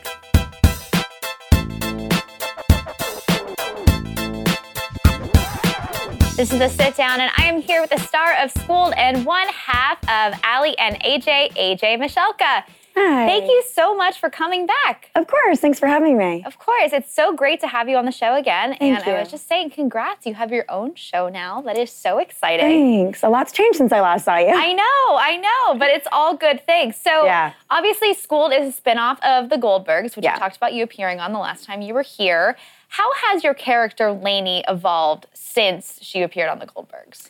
This is the sit down, and I am here with the star of Schooled and one half of Aly and AJ, AJ Michalka. Hi. Thank you so much for coming back. Of course. Thanks for having me. Of course. It's so great to have you on the show again. Thank and you. I was just saying, congrats. You have your own show now. That is so exciting. Thanks. A lot's changed since I last saw you. I know, I know, but it's all good things. So, Yeah. obviously, Schooled is a spinoff of The Goldbergs, which Yeah. we talked about you appearing on the last time you were here. How has your character, Lainey, evolved since she appeared on The Goldbergs?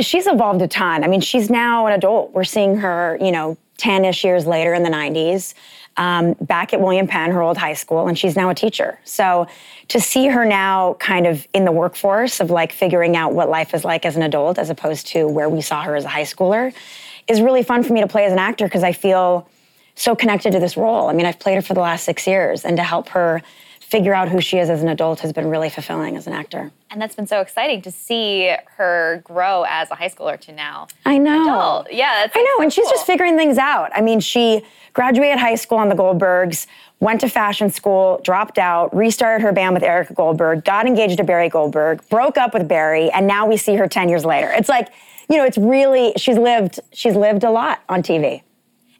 She's evolved a ton. I mean, she's now an adult. We're seeing her, you know, 10 ish years later in the 90s, um, back at William Penn, her old high school, and she's now a teacher. So to see her now kind of in the workforce of like figuring out what life is like as an adult as opposed to where we saw her as a high schooler is really fun for me to play as an actor because I feel so connected to this role. I mean, I've played her for the last six years, and to help her figure out who she is as an adult has been really fulfilling as an actor. And that's been so exciting to see her grow as a high schooler to now. I know. Adult. Yeah, that's I know, so and she's just figuring things out. I mean, she graduated high school on the Goldbergs, went to fashion school, dropped out, restarted her band with Erica Goldberg, got engaged to Barry Goldberg, broke up with Barry, and now we see her 10 years later. It's like, you know, it's really she's lived she's lived a lot on TV.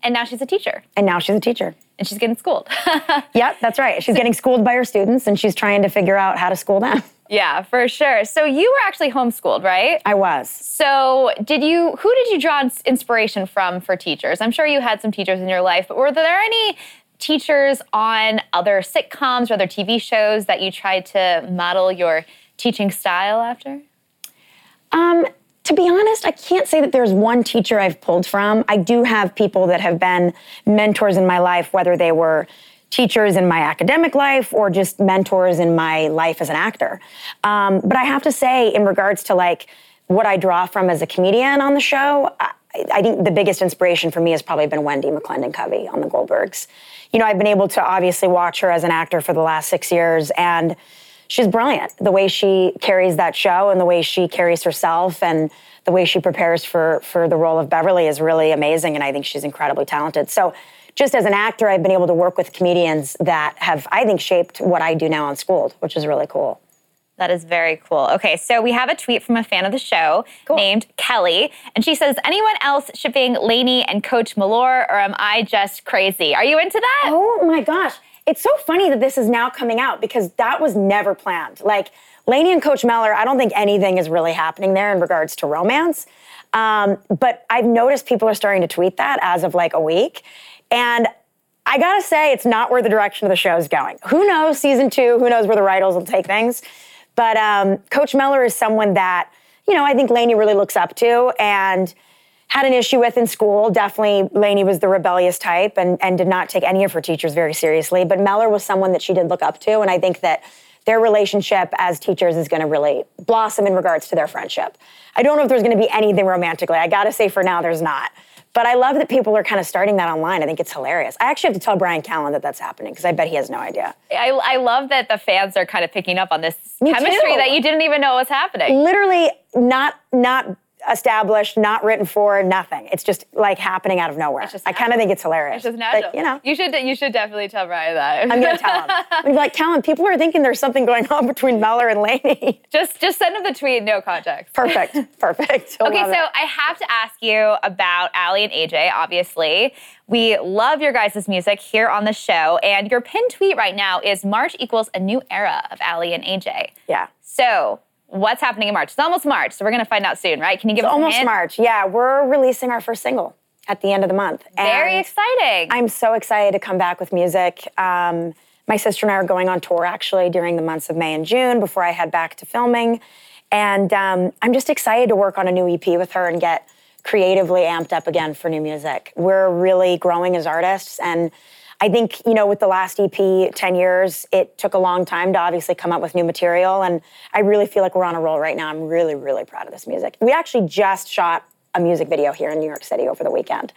And now she's a teacher And now she's a teacher. and she's getting schooled. Yep, that's right. She's getting schooled by her students and she's trying to figure out how to school them. yeah, for sure. So you were actually homeschooled, right? I was. So, did you? Who did you draw inspiration from for teachers? I'm sure you had some teachers in your life, but were there any teachers on other sitcoms or other TV shows that you tried to model your teaching style after? Um, to be honest, I can't say that there's one teacher I've pulled from. I do have people that have been mentors in my life, whether they were teachers in my academic life or just mentors in my life as an actor. Um, but I have to say, in regards to like what I draw from as a comedian on the show, I, I think the biggest inspiration for me has probably been Wendi McLendon-Covey on the Goldbergs. You know, I've been able to obviously watch her as an actor for the last six years, and she's brilliant. The way she carries that show and the way she carries herself and the way she prepares for for the role of Beverly is really amazing, and I think she's incredibly talented. So, just as an actor, I've been able to work with comedians that have, I think, shaped what I do now on Schooled, which is really cool. That is very cool. Okay, so we have a tweet from a fan of the show Cool. named Kelly, and she says, "Anyone else shipping Lainey and Coach Mellor, or am I just crazy? Are you into that?" Oh my gosh. It's so funny that this is now coming out because that was never planned. Like Lainey and Coach Mellor, I don't think anything is really happening there in regards to romance. Um, but I've noticed people are starting to tweet that as of like a week. And I gotta say, it's not where the direction of the show is going. Who knows season two? Who knows where the writers will take things? But um, Coach Mellor is someone that, you know, I think Lainey really looks up to and had an issue with in school. Definitely, Lainey was the rebellious type and, and did not take any of her teachers very seriously. But Mellor was someone that she did look up to. And I think that their relationship as teachers is going to really blossom in regards to their friendship. I don't know if there's going to be anything romantically. I got to say, for now, there's not. But I love that people are kind of starting that online. I think it's hilarious. I actually have to tell Bryan Callen that that's happening because I bet he has no idea. I, I love that the fans are kind of picking up on this Me chemistry too. that you didn't even know was happening. Literally not not established, not written for, nothing. It's just like happening out of nowhere. just I kind of think it's hilarious. It's just natural. But, you know, you should you should definitely tell Bryan that. I'm gonna tell him. I'm gonna like, Callen, people are thinking there's something going on between Mellor and Lainey. just just send him the tweet, no context. Perfect, perfect. He'll Okay, so it. I have to ask you about Aly and AJ, obviously. We love your guys' music here on the show, and your pinned tweet right now is March equals a new era of Aly and AJ. yeah. So, what's happening in March? It's almost March, so we're gonna find out soon, right? Can you give us a Almost? March. Yeah, we're releasing our first single at the end of the month. Very exciting. I'm so excited to come back with music. Um, my sister and I are going on tour actually during the months of May and June before I head back to filming. And um, I'm just excited to work on a new EP with her and get creatively amped up again for new music. We're really growing as artists. And I think, you know, with the last EP, 10 years, it took a long time to obviously come up with new material. And I really feel like we're on a roll right now. I'm really, really proud of this music. We actually just shot a music video here in New York City over the weekend.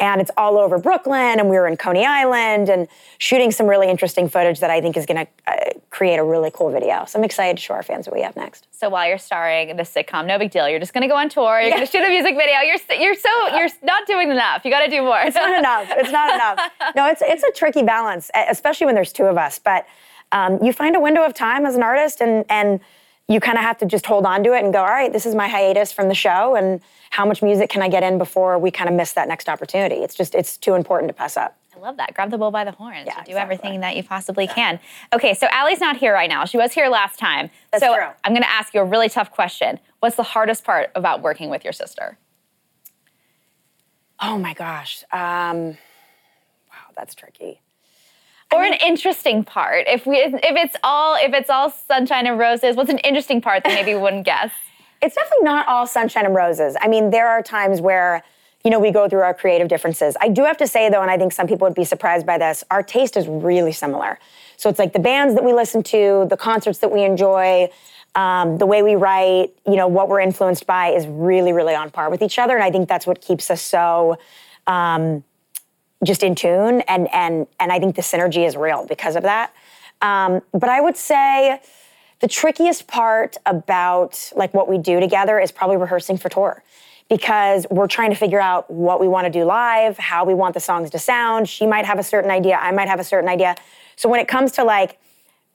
And it's all over Brooklyn, and we were in Coney Island and shooting some really interesting footage that I think is gonna uh, create a really cool video. So I'm excited to show our fans what we have next. so while you're starring in the sitcom, no big deal. You're just gonna go on tour. You're gonna shoot a music video. You're you're so you're not doing enough. You got to do more. It's not enough. It's not enough. No, it's it's a tricky balance, especially when there's two of us. But um, you find a window of time as an artist, and and you kind of have to just hold on to it and go, all right, this is my hiatus from the show, and how much music can I get in before we kind of miss that next opportunity? It's just it's too important to pass up. I love that. Grab the bull by the horns. Yeah, do exactly. everything that you possibly can. Okay, so Aly's not here right now. She was here last time. That's so true. I'm going to ask you a really tough question. What's the hardest part about working with your sister? Oh my gosh. Um, wow, that's tricky. Or an interesting part. If we if it's all if it's all sunshine and roses, what's an interesting part that maybe we wouldn't guess? It's definitely not all sunshine and roses. I mean, there are times where, you know, we go through our creative differences. I do have to say, though, and I think some people would be surprised by this, our taste is really similar. So it's like the bands that we listen to, the concerts that we enjoy, um, the way we write, you know, what we're influenced by is really, really on par with each other. And I think that's what keeps us so um, just in tune. And, and, and I think the synergy is real because of that. Um, but I would say, the trickiest part about like what we do together is probably rehearsing for tour because we're trying to figure out what we want to do live, how we want the songs to sound. She might have a certain idea, I might have a certain idea. So when it comes to like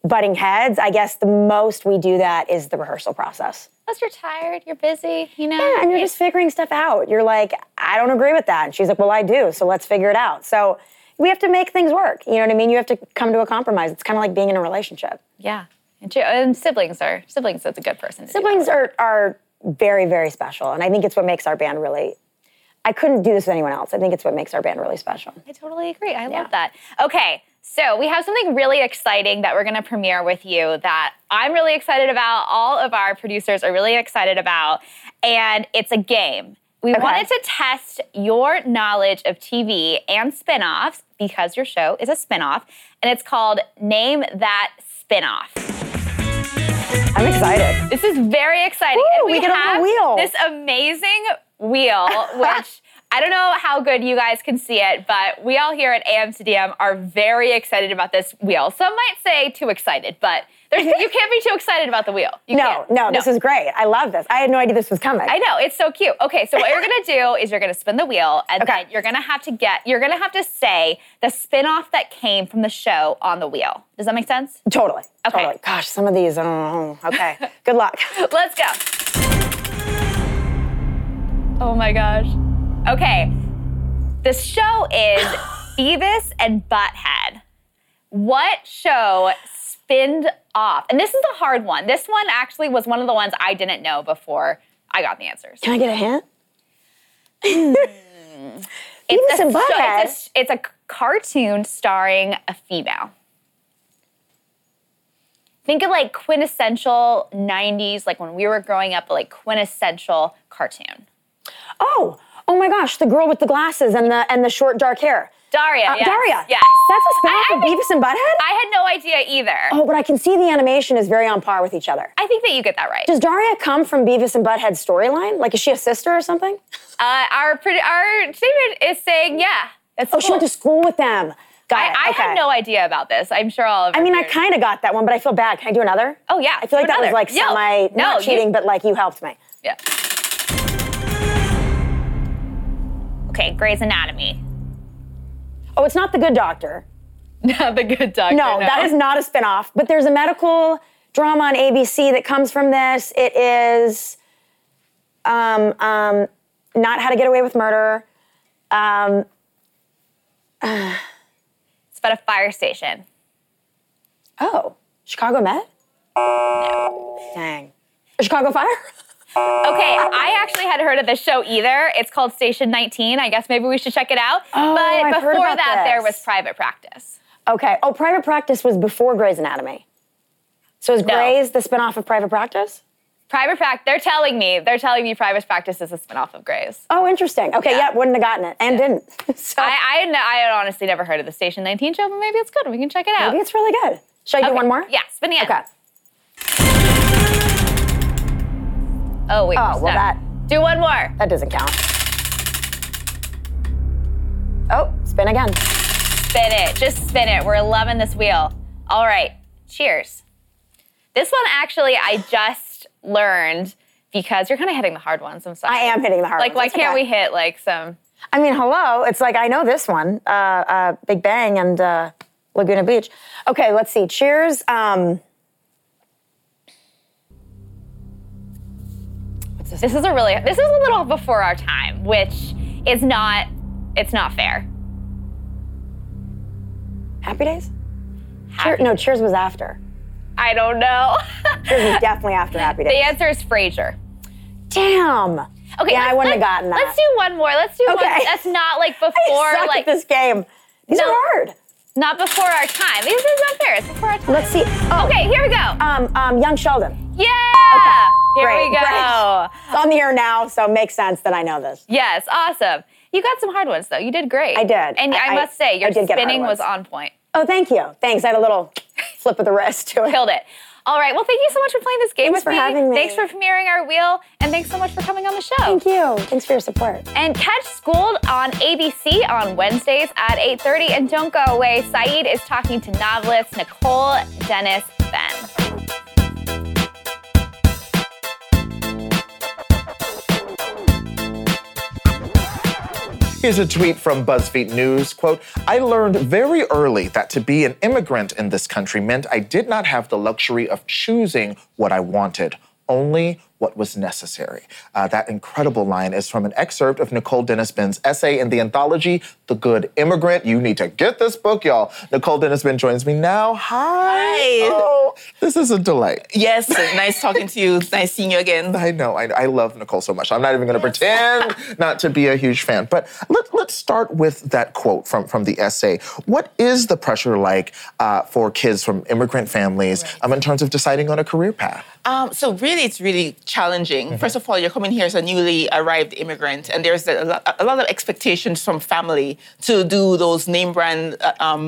butting heads, I guess the most we do that is the rehearsal process. Plus you're tired, you're busy, you know. Yeah, and you're just figuring stuff out. You're like, I don't agree with that. And she's like, Well, I do. So let's figure it out. So we have to make things work. You know what I mean? You have to come to a compromise. It's kind of like being in a relationship. yeah. And, she- and siblings are siblings. That's a good person. Siblings are are very very special and i think it's what makes our band really i couldn't do this with anyone else i think it's what makes our band really special I totally agree. I Yeah. love that. Okay, So, we have something really exciting that we're going to premiere with you that I'm really excited about. All of our producers are really excited about. And it's a game. We Okay. wanted to test your knowledge of TV and spin offs because your show is a spin off. And it's called Name That Spin Off. I'm excited. This is very exciting. Woo, and we get a little have wheel. this amazing wheel, which I don't know how good you guys can see it, but we all here at AM to DM are very excited about this wheel. Some might say too excited, but there's, you can't be too excited about the wheel. You No, can't. no, this is great. I love this. I had no idea this was coming. I know it's so cute. Okay, so what you're gonna do is you're gonna spin the wheel, and Okay. then you're gonna have to get, you're gonna have to say the spin-off that came from the show on the wheel. Does that make sense? Totally. Okay. Totally. Gosh, some of these, I. Okay. Good luck. Let's go. Oh my gosh. Okay. The show is Beavis and Butthead. What show spinned off? And this is a hard one. This one actually was one of the ones I didn't know before I got the answers. Can I get a hint? Hmm. It's Beavis a and Butthead? It's a, it's a cartoon starring a female. Think of like quintessential 90s, like when we were growing up, like quintessential cartoon. Oh, oh my gosh, the girl with the glasses and the and the short dark hair. Daria. Uh, yes. Daria. Yes. That's a spin-off I- I of Beavis and Butthead? I had no idea either. oh, but I can see the animation is very on par with each other. I think that you get that right. Does Daria come from Beavis and Butthead's storyline? Like, is she a sister or something? Uh, our our statement is saying, yeah. That's Oh, she went to school with them. Got I, it. I okay. had no idea about this. I'm sure all of I mean, I kind of got that one, but I feel bad. Can I do another? Oh, yeah, I feel like that was like semi no, not you- cheating, but like you helped me. Yeah. Okay, Grey's Anatomy. Oh, it's not the Good Doctor. Not the good doctor. No, that is not a spinoff. But there's a medical drama on ABC that comes from this. It is um, um, not How to Get Away with Murder. Um, It's about a fire station. oh, Chicago Med? Dang. Chicago Fire? Okay, I actually had heard of this show either. It's called Station 19. I guess maybe we should check it out. Oh, but I've heard before about that, there was Private Practice. Okay. Oh, Private Practice was before Grey's Anatomy. So is No. Grey's the spinoff of Private Practice? Private Practice, they're telling me, they're telling me Private Practice is a spinoff of Grey's. Oh, interesting. Okay, Yeah. yeah, wouldn't have gotten it and didn't. so I, I, had no- I had honestly never heard of the Station 19 show, but maybe it's good. We can check it out. maybe it's really good. Should I do Okay. one more? Yeah, spin the end. Okay. Oh, wait. Oh, well, that- Do one more. That doesn't count. Oh, spin again. Spin it. Just spin it. We're loving this wheel. All right. Cheers. This one actually I just learned because you're kind of hitting the hard ones. I'm sorry. I am hitting the hard Like, ones. Like, why can't okay. we hit like some? I mean, hello. It's like I know this one, uh, uh, Big Bang and uh, Laguna Beach. Okay, let's see. Cheers. Um, this? This is a really. This is a little before our time, which is not. It's not fair. Happy Days? Happy- Cheer- no, Cheers was after. I don't know. Cheers was definitely after Happy Days. the answer is Frasier. Damn. Okay, Yeah, I wouldn't have gotten that. Let's do one more. Let's do one Okay. that's not like before, like this game. These No. are hard. not before our time. This is not fair. It's before our time. Let's see. Oh, Okay, here we go. Um, um, Young Sheldon. Yeah. Here Great, we go. great. It's on the air now, so it makes sense that I know this. Yes, awesome. You got some hard ones though. You did great. I did. And I, I- must say, your spinning was on point. Oh, thank you. Thanks. I had a little flip of the wrist to it. Killed it. All right. Well, thank you so much for playing this game Thanks with for me. having me. Thanks for premiering our wheel, and thanks so much for coming on the show. Thank you. Thanks for your support. And catch Schooled on ABC on Wednesdays at 8:30. And don't go away. Saeed is talking to novelist Nicole Dennis Ben. Here's a tweet from BuzzFeed News. Quote, I learned very early that to be an immigrant in this country meant I did not have the luxury of choosing what I wanted, only what was necessary. Uh, that incredible line is from an excerpt of Nicole Dennis-Benn's essay in the anthology, The Good Immigrant. You need to get this book, y'all. Nicole Dennis-Benn joins me now. Hi. Hi. Oh, this is a delight. Yes, nice talking to you. Nice seeing you again. I know. I, I love Nicole so much. I'm not even going to pretend not to be a huge fan. But let, let, let's start with that quote from, from the essay. What is the pressure like uh, for kids from immigrant families um, in terms of deciding on a career path? Um, so really, it's really challenging. Mm-hmm. First of all, you're coming here as a newly arrived immigrant, and there's a lot, a lot of expectations from family to do those name brand uh, um,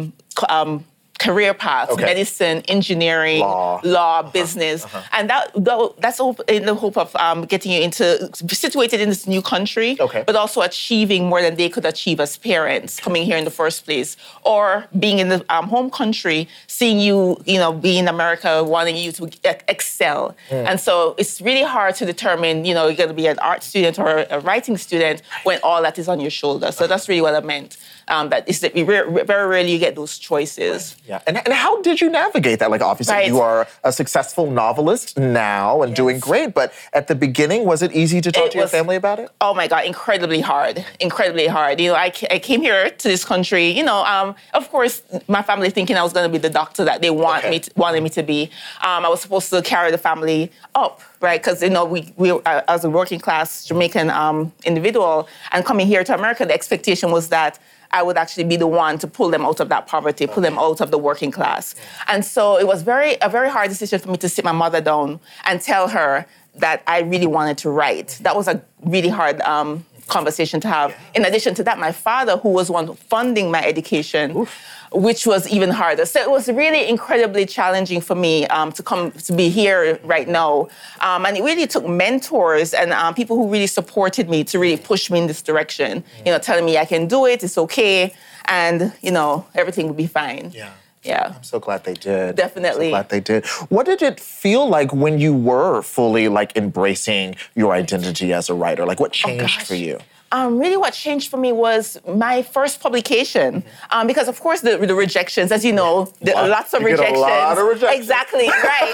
um, career paths: Okay. medicine, engineering, Law. law, business, and that, that that's all in the hope of um, getting you into situated in this new country, Okay. but also achieving more than they could achieve as parents coming here in the first place, or being in the um, home country, seeing you, you know, be in America, wanting you to excel. And so it's really hard to determine, you know, you're going to be an art student or a writing student when all that is on your shoulder So that's really what I meant. Um, that is that re- very rarely you get those choices. Yeah. And, and how did you navigate that? Like, obviously, Right. you are a successful novelist now and doing great, but at the beginning, was it easy to talk It to your family about it? oh my god incredibly hard incredibly hard you know i, I came here to this country you know um, of course my family thinking i was going to be the doctor that they want Okay. me to, wanted me to be um, i was supposed to carry the family up right because you know we, we uh, as a working class jamaican um, individual and coming here to america the expectation was that I would actually be the one to pull them out of that poverty, pull them out of the working class. And so it was very a very hard decision for me to sit my mother down and tell her that I really wanted to write. That was a really hard um, conversation to have. In addition to that, my father, who was one funding my education, which was even harder. So it was really incredibly challenging for me um, to come to be here right now. Um, and it really took mentors and um, people who really supported me to really push me in this direction. You know, telling me I can do it, it's okay, and you know everything will be fine. Yeah. Yeah. I'm so glad they did. Definitely. So glad they did. What did it feel like when you were fully like embracing your identity as a writer? Like what oh, changed Oh, for you? Um, really, what changed for me was my first publication, um, because of course the, the rejections, as you know, the, Wow. lots of You get a rejections. lot of rejections. Exactly, right.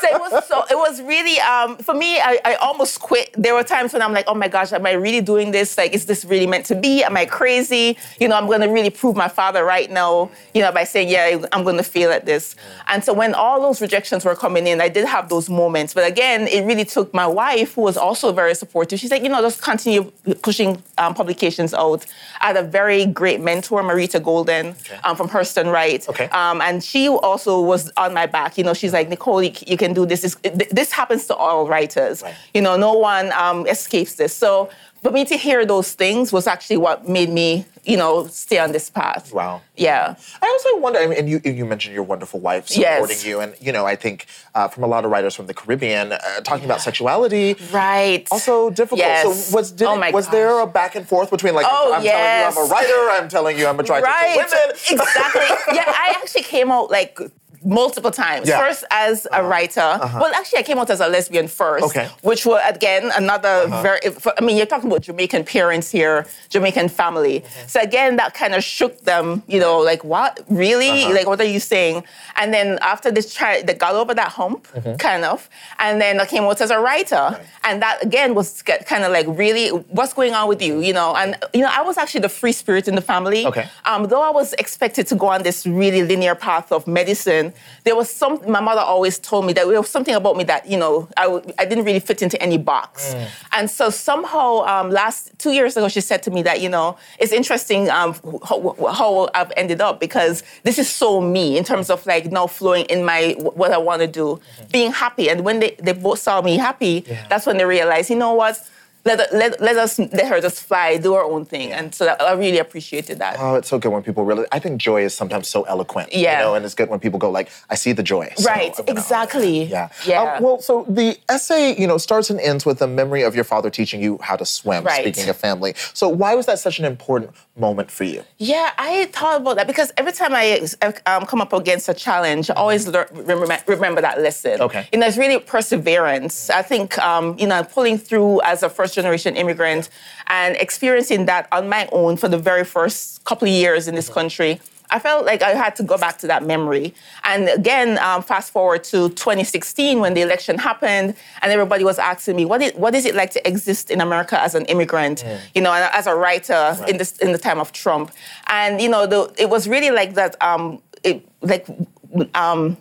so it was so it was really um, for me. I, I almost quit. There were times when I'm like, oh my gosh, am I really doing this? Like, is this really meant to be? Am I crazy? You know, I'm going to really prove my father right now. You know, by saying, yeah, I'm going to fail at this. And so when all those rejections were coming in, I did have those moments. But again, it really took my wife, who was also very supportive. She's like, you know, just continue pushing um, publications out. I had a very great mentor, Marita Golden, um, from Hurston Wright. Okay. Um, and she also was on my back. You know, she's like, Nicole, you, you can do this. This, this happens to all writers. Right. You know, no one um, escapes this. So for me to hear those things was actually what made me, you know, stay on this path. Wow. Yeah. I also wonder, I mean, and you, you mentioned your wonderful wife Yes. supporting you. And, you know, I think uh, from a lot of writers from the Caribbean, uh, talking about sexuality, Right. also difficult. Yes. So was, did, Oh my was there a back and forth between like, Oh, I'm yes. telling you I'm a writer, I'm telling you I'm a attracted right. to women? exactly. Yeah, I actually came out like multiple times. Yeah. Uh-huh. First as a writer. Well, actually, I came out as a lesbian first. Okay. Uh-huh. Which was again another very. I mean, you're talking about Jamaican parents here, Jamaican family. Mm-hmm. So again, that kind of shook them. You know, like what really? Uh-huh. Like what are you saying? And then after this, try they got over that hump, Mm-hmm. kind of, and then I came out as a writer, and that again was kind of like really, what's going on with you? You know, and you know, I was actually the free spirit in the family. Okay. Um, though I was expected to go on this really linear path of medicine, there was some. My mother always told me that there was something about me that you know I, I didn't really fit into any box. And so somehow, um, last two years ago, she said to me that you know it's interesting um, how, how I've ended up because this is so me in terms of like now flowing in my what I want to do, being happy. And when they, they both saw me happy, that's when they realized, you know what. Let, let, let us let her just fly, do her own thing, and so that, I really appreciated that. Oh, it's so good when people really. I think joy is sometimes so eloquent. Yeah. You know, and it's good when people go like, "I see the joy." so Right, exactly. Yeah. Yeah. Uh, well, so the essay, you know, starts and ends with the memory of your father teaching you how to swim. Right. Speaking of family, so why was that such an important moment for you? Yeah, I thought about that because every time I um, come up against a challenge, I always lear- remember, remember that lesson. Okay. You know, it's really perseverance. I think, um, you know, pulling through as a first generation immigrant and experiencing that on my own for the very first couple of years in this country. I felt like I had to go back to that memory. And again, um, fast forward to 2016 when the election happened, and everybody was asking me, what is, what is it like to exist in America as an immigrant, you know, and as a writer in, this, in the time of Trump? And, you know, the, it was really like that, um, it, like, um,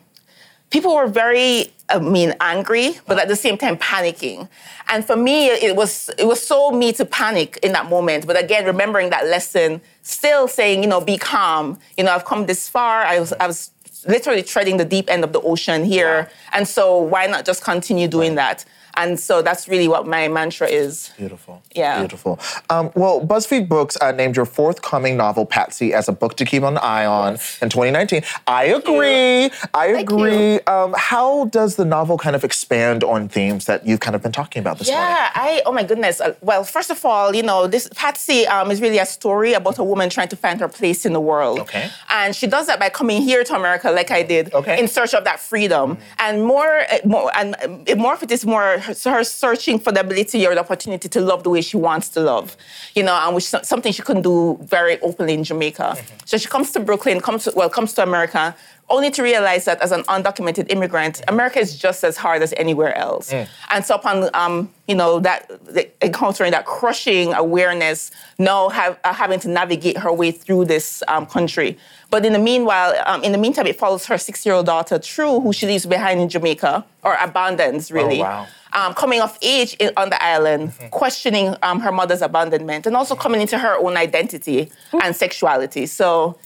people were very I mean, angry, but at the same time panicking. And for me, it was it was so me to panic in that moment. But again, remembering that lesson, still saying, you know, be calm. You know, I've come this far. I was I was literally treading the deep end of the ocean here, and so why not just continue doing that? And so that's really what my mantra is. Beautiful. Yeah. Beautiful. Um, well, BuzzFeed Books uh, named your forthcoming novel, Patsy, as a book to keep an eye on in 2019. I agree. I agree. Um, how does the novel kind of expand on themes that you've kind of been talking about this morning? Yeah, I oh my goodness. Uh, well, first of all, you know, this Patsy um, is really a story about a woman trying to find her place in the world. Okay. And she does that by coming here to America, like I did, Okay. in search of that freedom. And more, uh, more, and uh, more of it is more her, her searching for the ability or the opportunity to love the way she wants to love, you know, and which something she couldn't do very openly in Jamaica. So she comes to Brooklyn, comes to, well, comes to America. Only to realize that as an undocumented immigrant, America is just as hard as anywhere else. And so upon, um, you know, that the- encountering that crushing awareness, now have, uh, having to navigate her way through this um, country. But in the meanwhile, um, in the meantime, it follows her six-year-old daughter, True, who she leaves behind in Jamaica, or abandons, really. wow. Um, coming of age in, on the island, questioning um, her mother's abandonment, and also coming into her own identity and sexuality. So,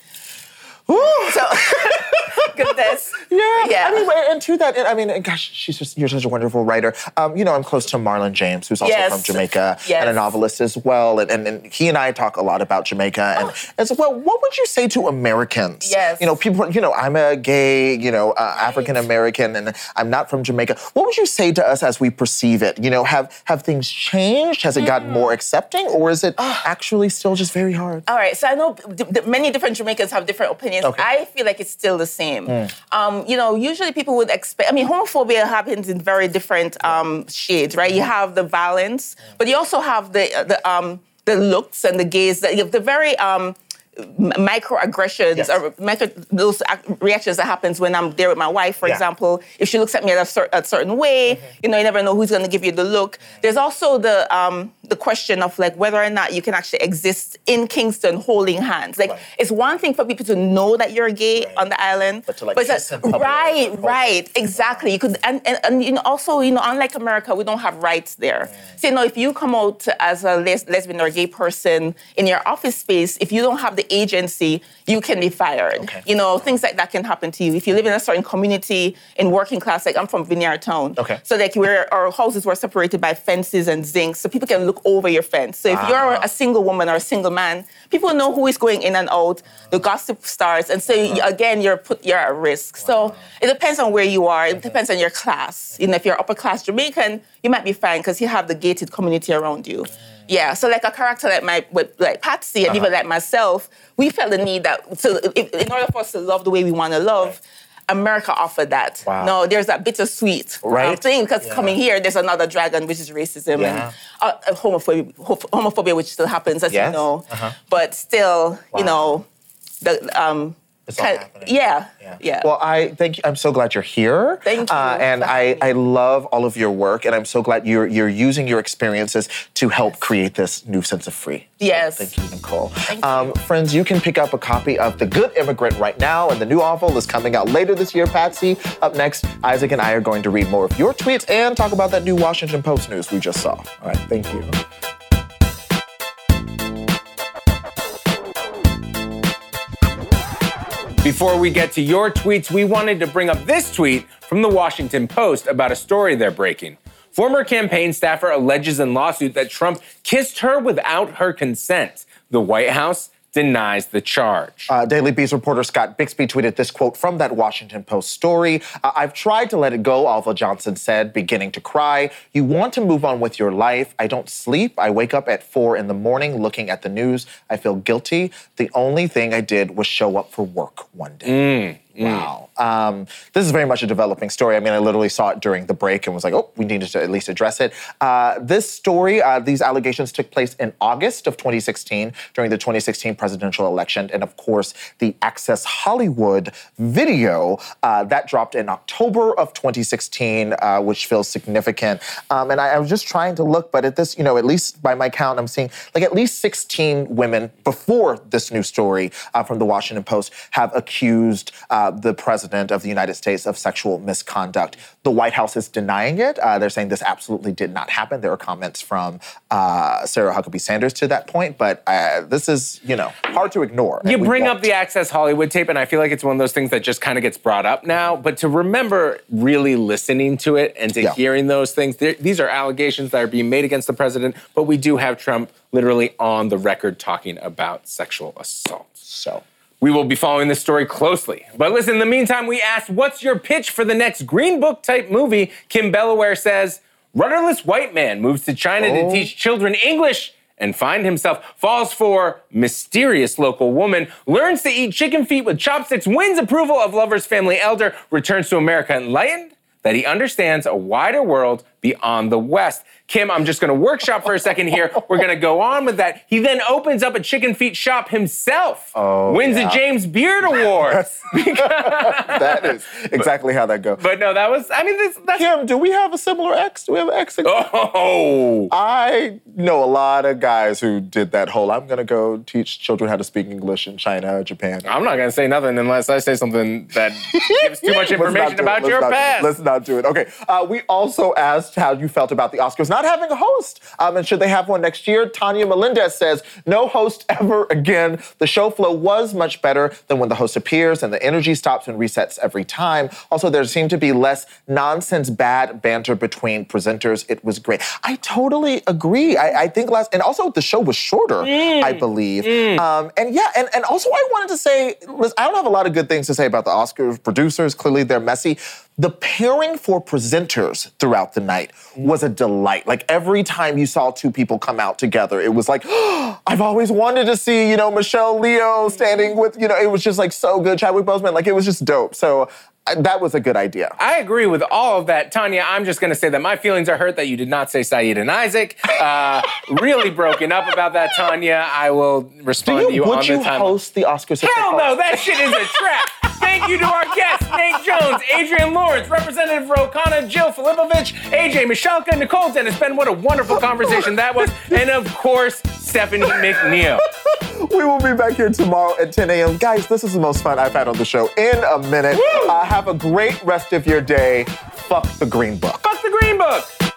so goodness, Yeah. yeah. Anyway, and to that, I mean, gosh, she's just you're such a wonderful writer. Um, you know, I'm close to Marlon James, who's also Yes. from Jamaica Yes. and a novelist as well. And, and, and he and I talk a lot about Jamaica. And, and so, well, what would you say to Americans? Yes. You know, people. You know, I'm a gay, you know, uh, African American, and I'm not from Jamaica. What would you say to us as we perceive it? You know, have have things changed? Has it gotten Mm. more accepting, or is it actually still just very hard? All right, so I know d- d- many different Jamaicans have different opinions. Okay. I feel like it's still the same. Um, you know, usually people would expect. I mean, homophobia happens in very different um, shades, right? You have the violence, but you also have the the um, the looks and the gaze. That you have the very um, microaggressions Yes. or micro, those reactions that happens when I'm there with my wife, for Yeah. example. If she looks at me at a, cer- a certain way, you know, you never know who's going to give you the look. There's also the um, the question of like whether or not you can actually exist in Kingston holding hands. Like Right. it's one thing for people to know that you're gay Right. on the island, But to, like, kiss in public right, right, exactly. You could and, and, and you know also you know unlike America, we don't have rights there. So you know if you come out as a les- lesbian or gay person in your office space, if you don't have the agency, you can be fired. Okay. You know things like that can happen to you if you live in a certain community in working class. Like I'm from Vineyard Town, Okay. so like where our houses were separated by fences and zincs, so people can look over your fence. So if you're a single woman or a single man, people know who is going in and out. The gossip starts, and so you- again, you're put you're at risk. So it depends on where you are. It depends on your class. You know, if you're upper class Jamaican, you might be fine because you have the gated community around you. Yeah, so like a character like my like Patsy and even uh-huh. like myself, we felt the need that so if, in order for us to love the way we want to love. America offered that. Wow. No, there's that bittersweet um, Right. thing because Yeah. coming here, there's another dragon, which is racism Yeah. and uh, uh, homophobia, homophobia, which still happens, as Yes. you know. Uh-huh. But still, you know, the um, It's all happening. yeah, yeah. Well, I thank you. I'm so glad you're here. Thank you Uh, and I. I love all of your work, and I'm so glad you're you're using your experiences to help create this new sense of free. Yes. Thank you, Nicole. Um, friends, you can pick up a copy of The Good Immigrant right now, and the new awful is coming out later this year, Patsy. Up next, Isaac and I are going to read more of your tweets and talk about that new Washington Post news we just saw. All right, thank you. Before we get to your tweets, we wanted to bring up this tweet from the Washington Post about a story they're breaking. Former campaign staffer alleges in lawsuit that Trump kissed her without her consent. The White House denies the charge. Uh, Daily Beast reporter Scott Bixby tweeted this quote from that Washington Post story. I've tried to let it go, Alva Johnson said, beginning to cry. You want to move on with your life. I don't sleep. I wake up at four in the morning looking at the news. I feel guilty. The only thing I did was show up for work one day. Wow. Um, this is very much a developing story. I mean, I literally saw it during the break and was like, oh, we needed to at least address it. Uh, this story, uh, these allegations took place in August of 2016 during the 2016 presidential election. And of course, the Access Hollywood video uh, that dropped in October of 2016, uh, which feels significant. Um, and I, I was just trying to look, but at this, you know, at least by my count, I'm seeing like at least 16 women before this new story uh, from the Washington Post have accused uh, uh, the president of the United States of sexual misconduct. The White House is denying it. Uh, they're saying this absolutely did not happen. There are comments from uh, Sarah Huckabee Sanders to that point, but uh, this is, you know, hard to ignore. You bring up the Access Hollywood tape, and I feel like it's one of those things that just kind of gets brought up now. But to remember really listening to it and to Yeah. hearing those things, these are allegations that are being made against the president, but we do have Trump literally on the record talking about sexual assault. So. We will be following this story closely. But listen, in the meantime, we asked, what's your pitch for the next Green Book type movie? Kim Bellaware says, rudderless white man moves to China Oh. to teach children English and find himself, falls for mysterious local woman, learns to eat chicken feet with chopsticks, wins approval of lover's family elder, returns to America enlightened that he understands a wider world beyond the West. Kim, I'm just gonna workshop for a second here. We're gonna go on with that. He then opens up a chicken feet shop himself, Oh, wins yeah. a James Beard Award. that is exactly how that goes. but no, that was, I mean, this, that's. Kim, do we have a similar ex? Do we have an ex? Oh, I know a lot of guys who did that whole I'm gonna go teach children how to speak English in China, or Japan. I'm not gonna say nothing unless I say something that gives too much information it. about Let's your not- past. Let's not do it. Okay. Uh, we also asked how you felt about the Oscars not having a host, um, and should they have one next year? Tanya Melendez says no host ever again. The show flow was much better than when the host appears, and the energy stops and resets every time. Also, there seemed to be less nonsense, bad banter between presenters. It was great. I totally agree. I, I think last, and also the show was shorter, I believe. Um, and yeah, and, and also I wanted to say, listen, I don't have a lot of good things to say about the Oscars producers. Clearly, they're messy. The pairing for presenters throughout the night was a delight. Like every time you saw two people come out together, it was like, I've always wanted to see, you know, Michelle Yeoh standing with, you know, it was just like so good. Chadwick Boseman, like it was just dope. So that was a good idea. I agree with all of that. Tanya, I'm just going to say that my feelings are hurt that you did not say Saeed and Isaac. Uh, really broken up about that, Tanya. I will respond to you, you would on you the time. host the Oscars? Hell no, that shit is a trap. Thank you to our guests, Nate Jones, Adrienne Lawrence, Representative Ro Khanna, Jill Filipovic, AJ Michalka, Nicole Dennis-Benn. What a wonderful conversation that was. And of course, Stephanie McNeal. We will be back here tomorrow at 10 a.m. Guys, this is the most fun I've had on the show in a minute. Have a great rest of your day. Fuck the Green Book. Fuck the Green Book.